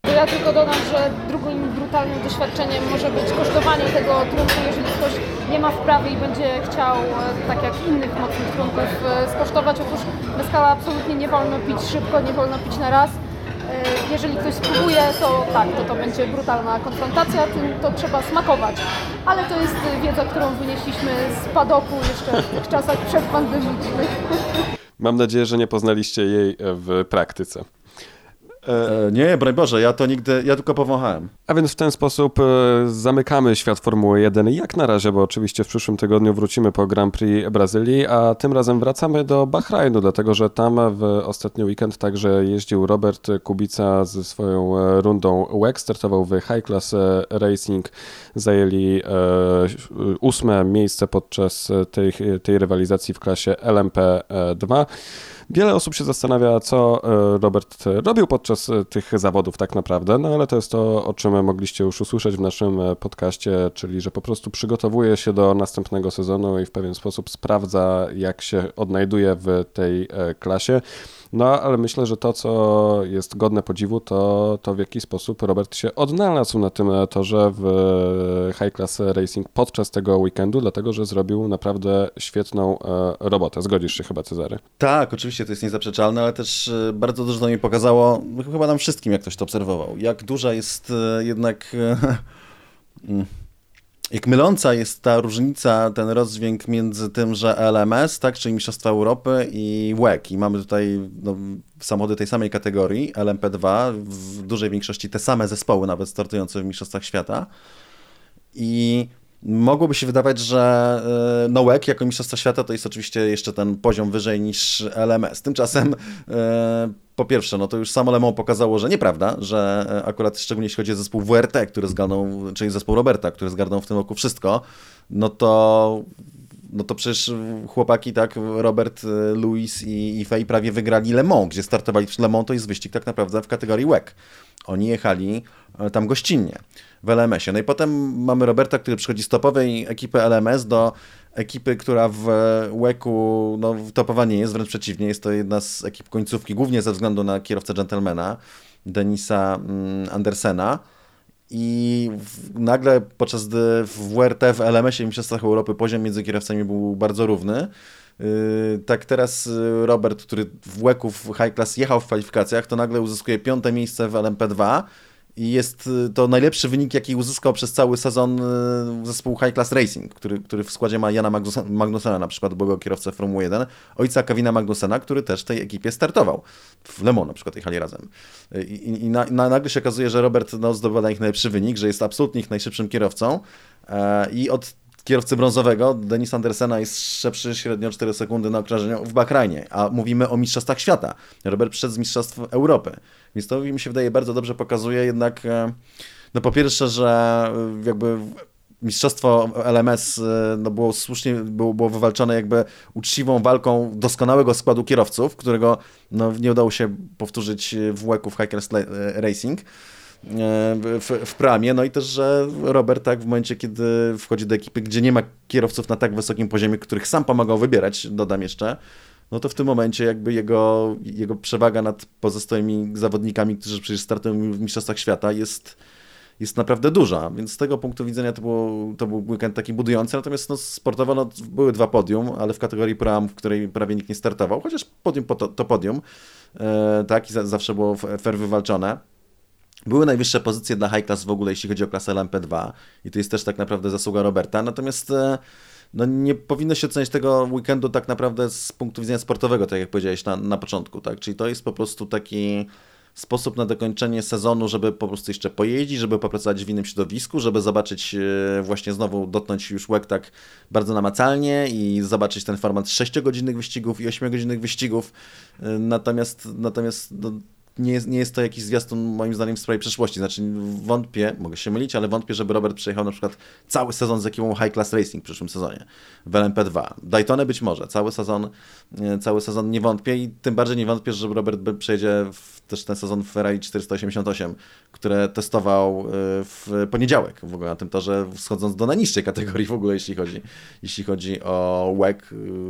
Ja tylko dodam, że drugim brutalnym doświadczeniem może być kosztowanie tego trunku, jeżeli ktoś nie ma wprawy i będzie chciał, e, tak jak innych mocnych trunków, e, skosztować. Otóż meskala absolutnie nie wolno pić szybko, nie wolno pić na raz. E, jeżeli ktoś spróbuje, to tak, to to będzie brutalna konfrontacja, tym to trzeba smakować. Ale to jest wiedza, którą wynieśliśmy z padoku jeszcze w tych czasach przedpandemicznych. Mam nadzieję, że nie poznaliście jej w praktyce. E, nie, broń Boże, ja to nigdy, ja tylko powąchałem. A więc w ten sposób e, zamykamy świat Formuły 1 jak na razie, bo oczywiście w przyszłym tygodniu wrócimy po Grand Prix Brazylii, a tym razem wracamy do Bahrajnu, dlatego że tam w ostatni weekend także jeździł Robert Kubica ze swoją e, rundą WEC, startował w High Class Racing, zajęli ósme miejsce podczas tej, tej rywalizacji w klasie LMP2. Wiele osób się zastanawia, co e, Robert robił podczas e, tych zawodów tak naprawdę, no ale to jest to, o czym mogliście już usłyszeć w naszym e, podcaście, czyli że po prostu przygotowuje się do następnego sezonu i w pewien sposób sprawdza, jak się odnajduje w tej klasie. No, ale myślę, że to, co jest godne podziwu, to, to w jaki sposób Robert się odnalazł na tym torze w High Class Racing podczas tego weekendu, dlatego że zrobił naprawdę świetną robotę. Zgodzisz się chyba, Cezary? Tak, oczywiście to jest niezaprzeczalne, ale też e, bardzo dużo mi pokazało, chyba nam wszystkim, jak ktoś to obserwował, jak duża jest e, jednak... *laughs* Jak myląca jest ta różnica, ten rozdźwięk między tym, że LMS, tak, czyli Mistrzostwa Europy i WEC. I mamy tutaj no, samochody tej samej kategorii, LMP2, w dużej większości te same zespoły, nawet startujące w Mistrzostwach Świata. I mogłoby się wydawać, że e, no WEC jako Mistrzostwa Świata to jest oczywiście jeszcze ten poziom wyżej niż LMS. Tymczasem e, po pierwsze, no to już samo Lemon pokazało, że nieprawda, że e, akurat szczególnie jeśli chodzi o zespół WRT, który zgarnął, czyli zespół Roberta, który zgarnął w tym roku wszystko, no to no to przecież chłopaki, tak, Robert, Louis i, i Fej prawie wygrali Le gdzie startowali. Le Mans to jest wyścig tak naprawdę w kategorii WEC. Oni jechali tam gościnnie w LMS-ie. No i potem mamy Roberta, który przychodzi z topowej ekipy LMS do ekipy, która w WEC-u no, topowa nie jest, wręcz przeciwnie, jest to jedna z ekip końcówki, głównie ze względu na kierowcę gentlemana, Denisa mm, Andersena. I nagle podczas gdy w WRT, w LMS-ie Mistrzostwach Europy poziom między kierowcami był bardzo równy, yy, tak teraz y, Robert, który w WEC-u w High Class jechał w kwalifikacjach, to nagle uzyskuje piąte miejsce w LMP2 i jest y, to najlepszy wynik, jaki uzyskał przez cały sezon y, zespół High Class Racing, który, który w składzie ma Jana Magnusena, na przykład byłego kierowcę Formuły 1, ojca Kevina Magnusena, który też w tej ekipie startował. W Le Mans na przykład jechali razem. Y, I, i na, na, nagle się okazuje, że Robert no, zdobywa na nich najlepszy wynik, że jest absolutnie ich najszybszym kierowcą e, i od kierowcy brązowego Denis Andersena jest szybszy średnio 4 sekundy na okrążeniu w Bakrajnie, a mówimy o mistrzostwach świata. Robert przyszedł z mistrzostw Europy. Więc to mi się wydaje bardzo dobrze pokazuje jednak, e, no po pierwsze, że e, jakby mistrzostwo LMS e, no było słusznie było, było wywalczone jakby uczciwą walką doskonałego składu kierowców, którego no, nie udało się powtórzyć w WEC-u w Hackers Racing w, w pramie, no i też, że Robert tak w momencie, kiedy wchodzi do ekipy, gdzie nie ma kierowców na tak wysokim poziomie, których sam pomagał wybierać, dodam jeszcze, no to w tym momencie jakby jego, jego przewaga nad pozostałymi zawodnikami, którzy przecież startują w Mistrzostwach Świata jest, jest naprawdę duża, więc z tego punktu widzenia to, było, to był weekend taki budujący, natomiast no, sportowo no, były dwa podium, ale w kategorii Pro w której prawie nikt nie startował, chociaż podium to, to podium, e, tak, i za, zawsze było fair wywalczone. Były najwyższe pozycje dla high class w ogóle, jeśli chodzi o klasę LMP2 i to jest też tak naprawdę zasługa Roberta, natomiast e, no nie powinno się oceniać tego weekendu tak naprawdę z punktu widzenia sportowego, tak jak powiedziałeś na, na początku, tak? Czyli to jest po prostu taki sposób na dokończenie sezonu, żeby po prostu jeszcze pojeździć, żeby popracować w innym środowisku, żeby zobaczyć e, właśnie znowu, dotknąć już łek tak bardzo namacalnie i zobaczyć ten format 6-godzinnych wyścigów i 8-godzinnych wyścigów. E, natomiast, natomiast no, nie jest, nie jest to jakiś zwiastun moim zdaniem w sprawie przyszłości. Znaczy wątpię, mogę się mylić, ale wątpię, żeby Robert przejechał na przykład cały sezon z ekipą High Class Racing w przyszłym sezonie w LMP2. Daytone być może, cały sezon, e, cały sezon nie wątpię i tym bardziej nie wątpię, że Robert przejdzie w, też ten sezon w Ferrari 488, które testował e, w poniedziałek w ogóle na tym torze, schodząc do najniższej kategorii w ogóle, jeśli chodzi, jeśli chodzi o WEC,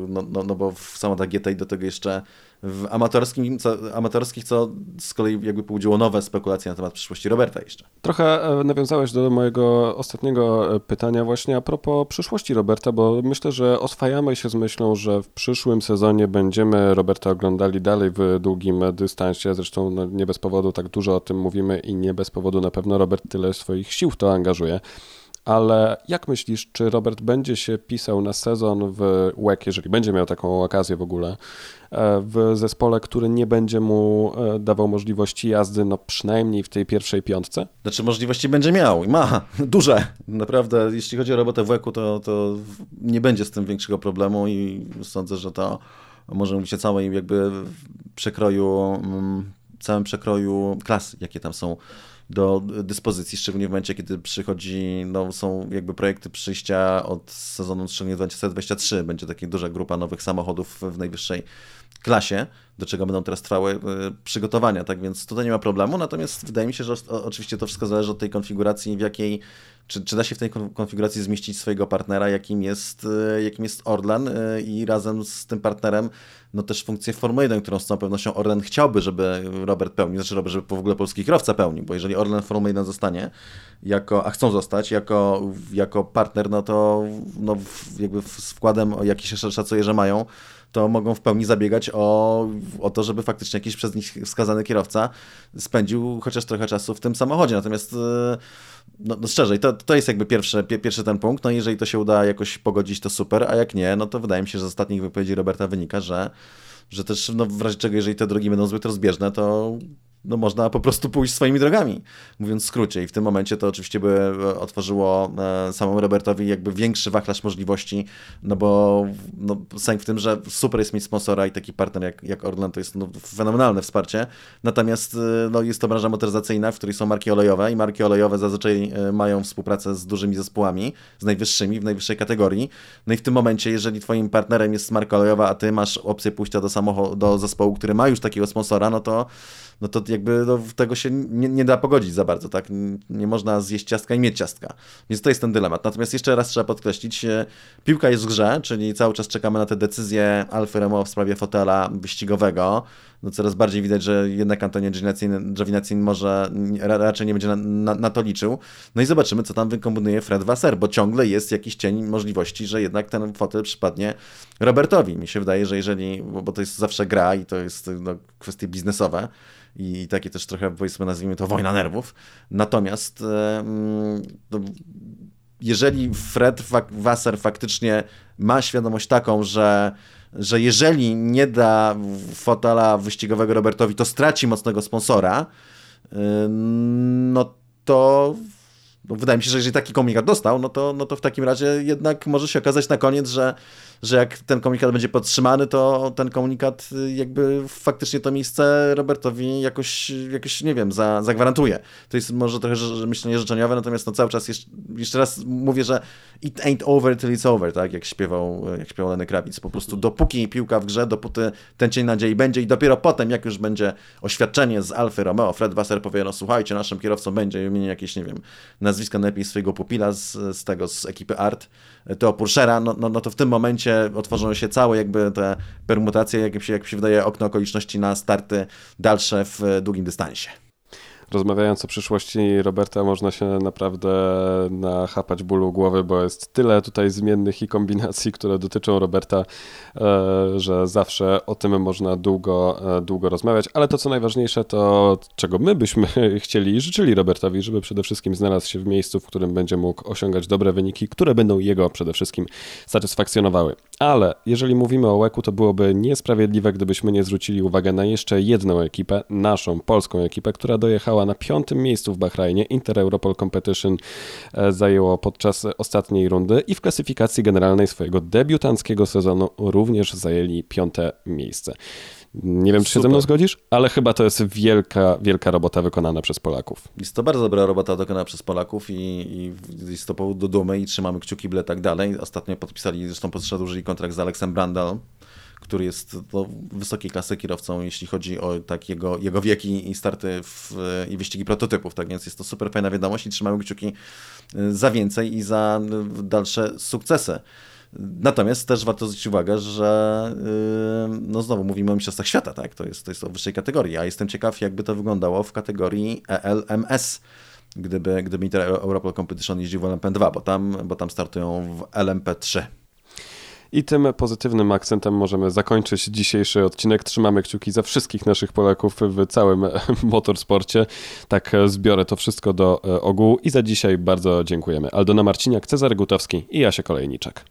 no, no, no bo w samochodach GTI do tego jeszcze w amatorskim, co, amatorskich, co z kolei jakby pobudziło nowe spekulacje na temat przyszłości Roberta jeszcze. Trochę e, nawiązałeś do mojego ostatniego e, pytania właśnie a propos przyszłości Roberta, bo myślę, że oswajamy się z myślą, że w przyszłym sezonie będziemy Roberta oglądali dalej w długim dystansie, zresztą no, nie bez powodu tak dużo o tym mówimy i nie bez powodu na pewno Robert tyle swoich sił w to angażuje. Ale jak myślisz, czy Robert będzie się pisał na sezon w WEC, jeżeli będzie miał taką okazję w ogóle, e, w zespole, który nie będzie mu e, dawał możliwości jazdy, no przynajmniej w tej pierwszej piątce? Znaczy możliwości będzie miał i ma, *laughs* duże. Naprawdę, jeśli chodzi o robotę w WEC-u, to, to nie będzie z tym większego problemu i sądzę, że to może mówić o całej jakby przekroju, mm, całym przekroju klas, jakie tam są do dyspozycji, szczególnie w momencie, kiedy przychodzi, no są jakby projekty przyjścia od sezonu szczególnie 2023, będzie taka duża grupa nowych samochodów w najwyższej klasie, do czego będą teraz trwały y, przygotowania, tak więc tutaj nie ma problemu, natomiast wydaje mi się, że oczywiście to wszystko zależy od tej konfiguracji, w jakiej, czy, czy da się w tej konfiguracji zmieścić swojego partnera, jakim jest, y, jakim jest Orlen y, i razem z tym partnerem no też funkcję Formuły 1, którą z całą pewnością Orlen chciałby, żeby Robert pełnił, znaczy Robert, żeby w ogóle polski kierowca pełnił, bo jeżeli Orlen Formuły 1 zostanie, jako, a chcą zostać, jako, jako partner, no to no, jakby z wkładem, jaki się szacuje, że mają, to mogą w pełni zabiegać o, o to, żeby faktycznie jakiś przez nich wskazany kierowca spędził chociaż trochę czasu w tym samochodzie. Natomiast e, no, no szczerze, to, to jest jakby pierwszy, pierwszy ten punkt. No jeżeli to się uda jakoś pogodzić, to super, a jak nie, no to wydaje mi się, że z ostatnich wypowiedzi Roberta wynika, że że też no, w razie czego, jeżeli te drogi będą zbyt rozbieżne, to no, można po prostu pójść swoimi drogami, mówiąc w skrócie. I w tym momencie to oczywiście by e, otworzyło e, samemu Robertowi jakby większy wachlarz możliwości, no bo no, sęk w tym, że super jest mieć sponsora i taki partner jak, jak Orlen to jest no, fenomenalne wsparcie. Natomiast e, no, jest to branża motoryzacyjna, w której są marki olejowe i marki olejowe zazwyczaj mają współpracę z dużymi zespołami, z najwyższymi, w najwyższej kategorii. No i w tym momencie, jeżeli twoim partnerem jest marka olejowa, a ty masz opcję pójścia do do zespołu, który ma już takiego sponsora, no to no to jakby no, tego się nie, nie, da pogodzić za bardzo, tak? Nie można zjeść ciastka i mieć ciastka. Więc to jest ten dylemat. Natomiast jeszcze raz trzeba podkreślić, e, piłka jest w grze, czyli cały czas czekamy na te decyzje Alfa Romeo w sprawie fotela wyścigowego. No coraz bardziej widać, że jednak Antonio Giovinazzi może raczej nie będzie na, na, na, to liczył. No i zobaczymy, co tam wykombinuje Fred Wasser, bo ciągle jest jakiś cień możliwości, że jednak ten fotel przypadnie Robertowi. Mi się wydaje, że jeżeli, bo to jest zawsze gra i to jest no, kwestie biznesowe, i takie też trochę, powiedzmy, nazwijmy to wojna nerwów. Natomiast no, jeżeli Fred Wasser faktycznie ma świadomość taką, że, że jeżeli nie da fotela wyścigowego Robertowi, to straci mocnego sponsora, no to no wydaje mi się, że jeżeli taki komunikat dostał, no to, no to w takim razie jednak może się okazać na koniec, że że jak ten komunikat będzie podtrzymany, to ten komunikat y, jakby faktycznie to miejsce Robertowi jakoś, jakoś nie wiem, za, zagwarantuje. To jest może trochę myślenie życzeniowe, natomiast no cały czas jeszcze, jeszcze raz mówię, że it ain't over till it's over, tak, jak śpiewał, jak śpiewał Lenny Krawic. Po prostu dopóki piłka w grze, dopóty ten cień nadziei będzie i dopiero potem, jak już będzie oświadczenie z Alfy Romeo, Fred Wasser powie, no słuchajcie, naszym kierowcą będzie wymienić jakieś, nie wiem, nazwiska najlepiej swojego pupila z, z tego, z ekipy Art, to Purszera, no, no, no to w tym momencie otworzą się całe jakby te permutacje, jak się, jak się wydaje, okno okoliczności na starty dalsze w długim dystansie. Rozmawiając o przyszłości Roberta, można się naprawdę nachapać bólu głowy, bo jest tyle tutaj zmiennych i kombinacji, które dotyczą Roberta, e, że zawsze o tym można długo, e, długo rozmawiać. Ale to, co najważniejsze, to czego my byśmy *laughs* chcieli i życzyli Robertowi, żeby przede wszystkim znalazł się w miejscu, w którym będzie mógł osiągać dobre wyniki, które będą jego przede wszystkim satysfakcjonowały. Ale jeżeli mówimy o łeku, to byłoby niesprawiedliwe, gdybyśmy nie zwrócili uwagi na jeszcze jedną ekipę, naszą polską ekipę, która dojechała na piątym miejscu w Bahrajnie. Inter Europol Competition e, zajęło podczas ostatniej rundy i w klasyfikacji generalnej swojego debiutanckiego sezonu również zajęli piąte miejsce. Nie wiem, czy się ze mną zgodzisz, ale chyba to jest wielka, wielka robota wykonana przez Polaków. Jest to bardzo dobra robota wykonana przez Polaków i, i jest to powód do dumy i trzymamy kciuki, byle tak dalej. Ostatnio podpisali, zresztą przedłużyli kontrakt z Aleksem Brandal, który jest no, wysokiej klasy kierowcą, jeśli chodzi o tak jego, jego wieki i starty w, i wyścigi prototypów. Tak więc jest to super fajna wiadomość i trzymamy kciuki y, za więcej i za y, dalsze sukcesy. Natomiast też warto zwrócić uwagę, że no znowu mówimy o mistrzostwach świata, tak? To jest, to jest o wyższej kategorii, a jestem ciekaw, jakby to wyglądało w kategorii ELMS, gdyby, gdyby Inter Europol Competition jeździł w LMP2, bo tam, bo tam startują w LMP3. I tym pozytywnym akcentem możemy zakończyć dzisiejszy odcinek. Trzymamy kciuki za wszystkich naszych Polaków w całym *laughs* motorsporcie. Tak zbiorę to wszystko do ogółu i za dzisiaj bardzo dziękujemy. Aldona Marciniak, Cezary Gutowski i Jasia Kolejniczak.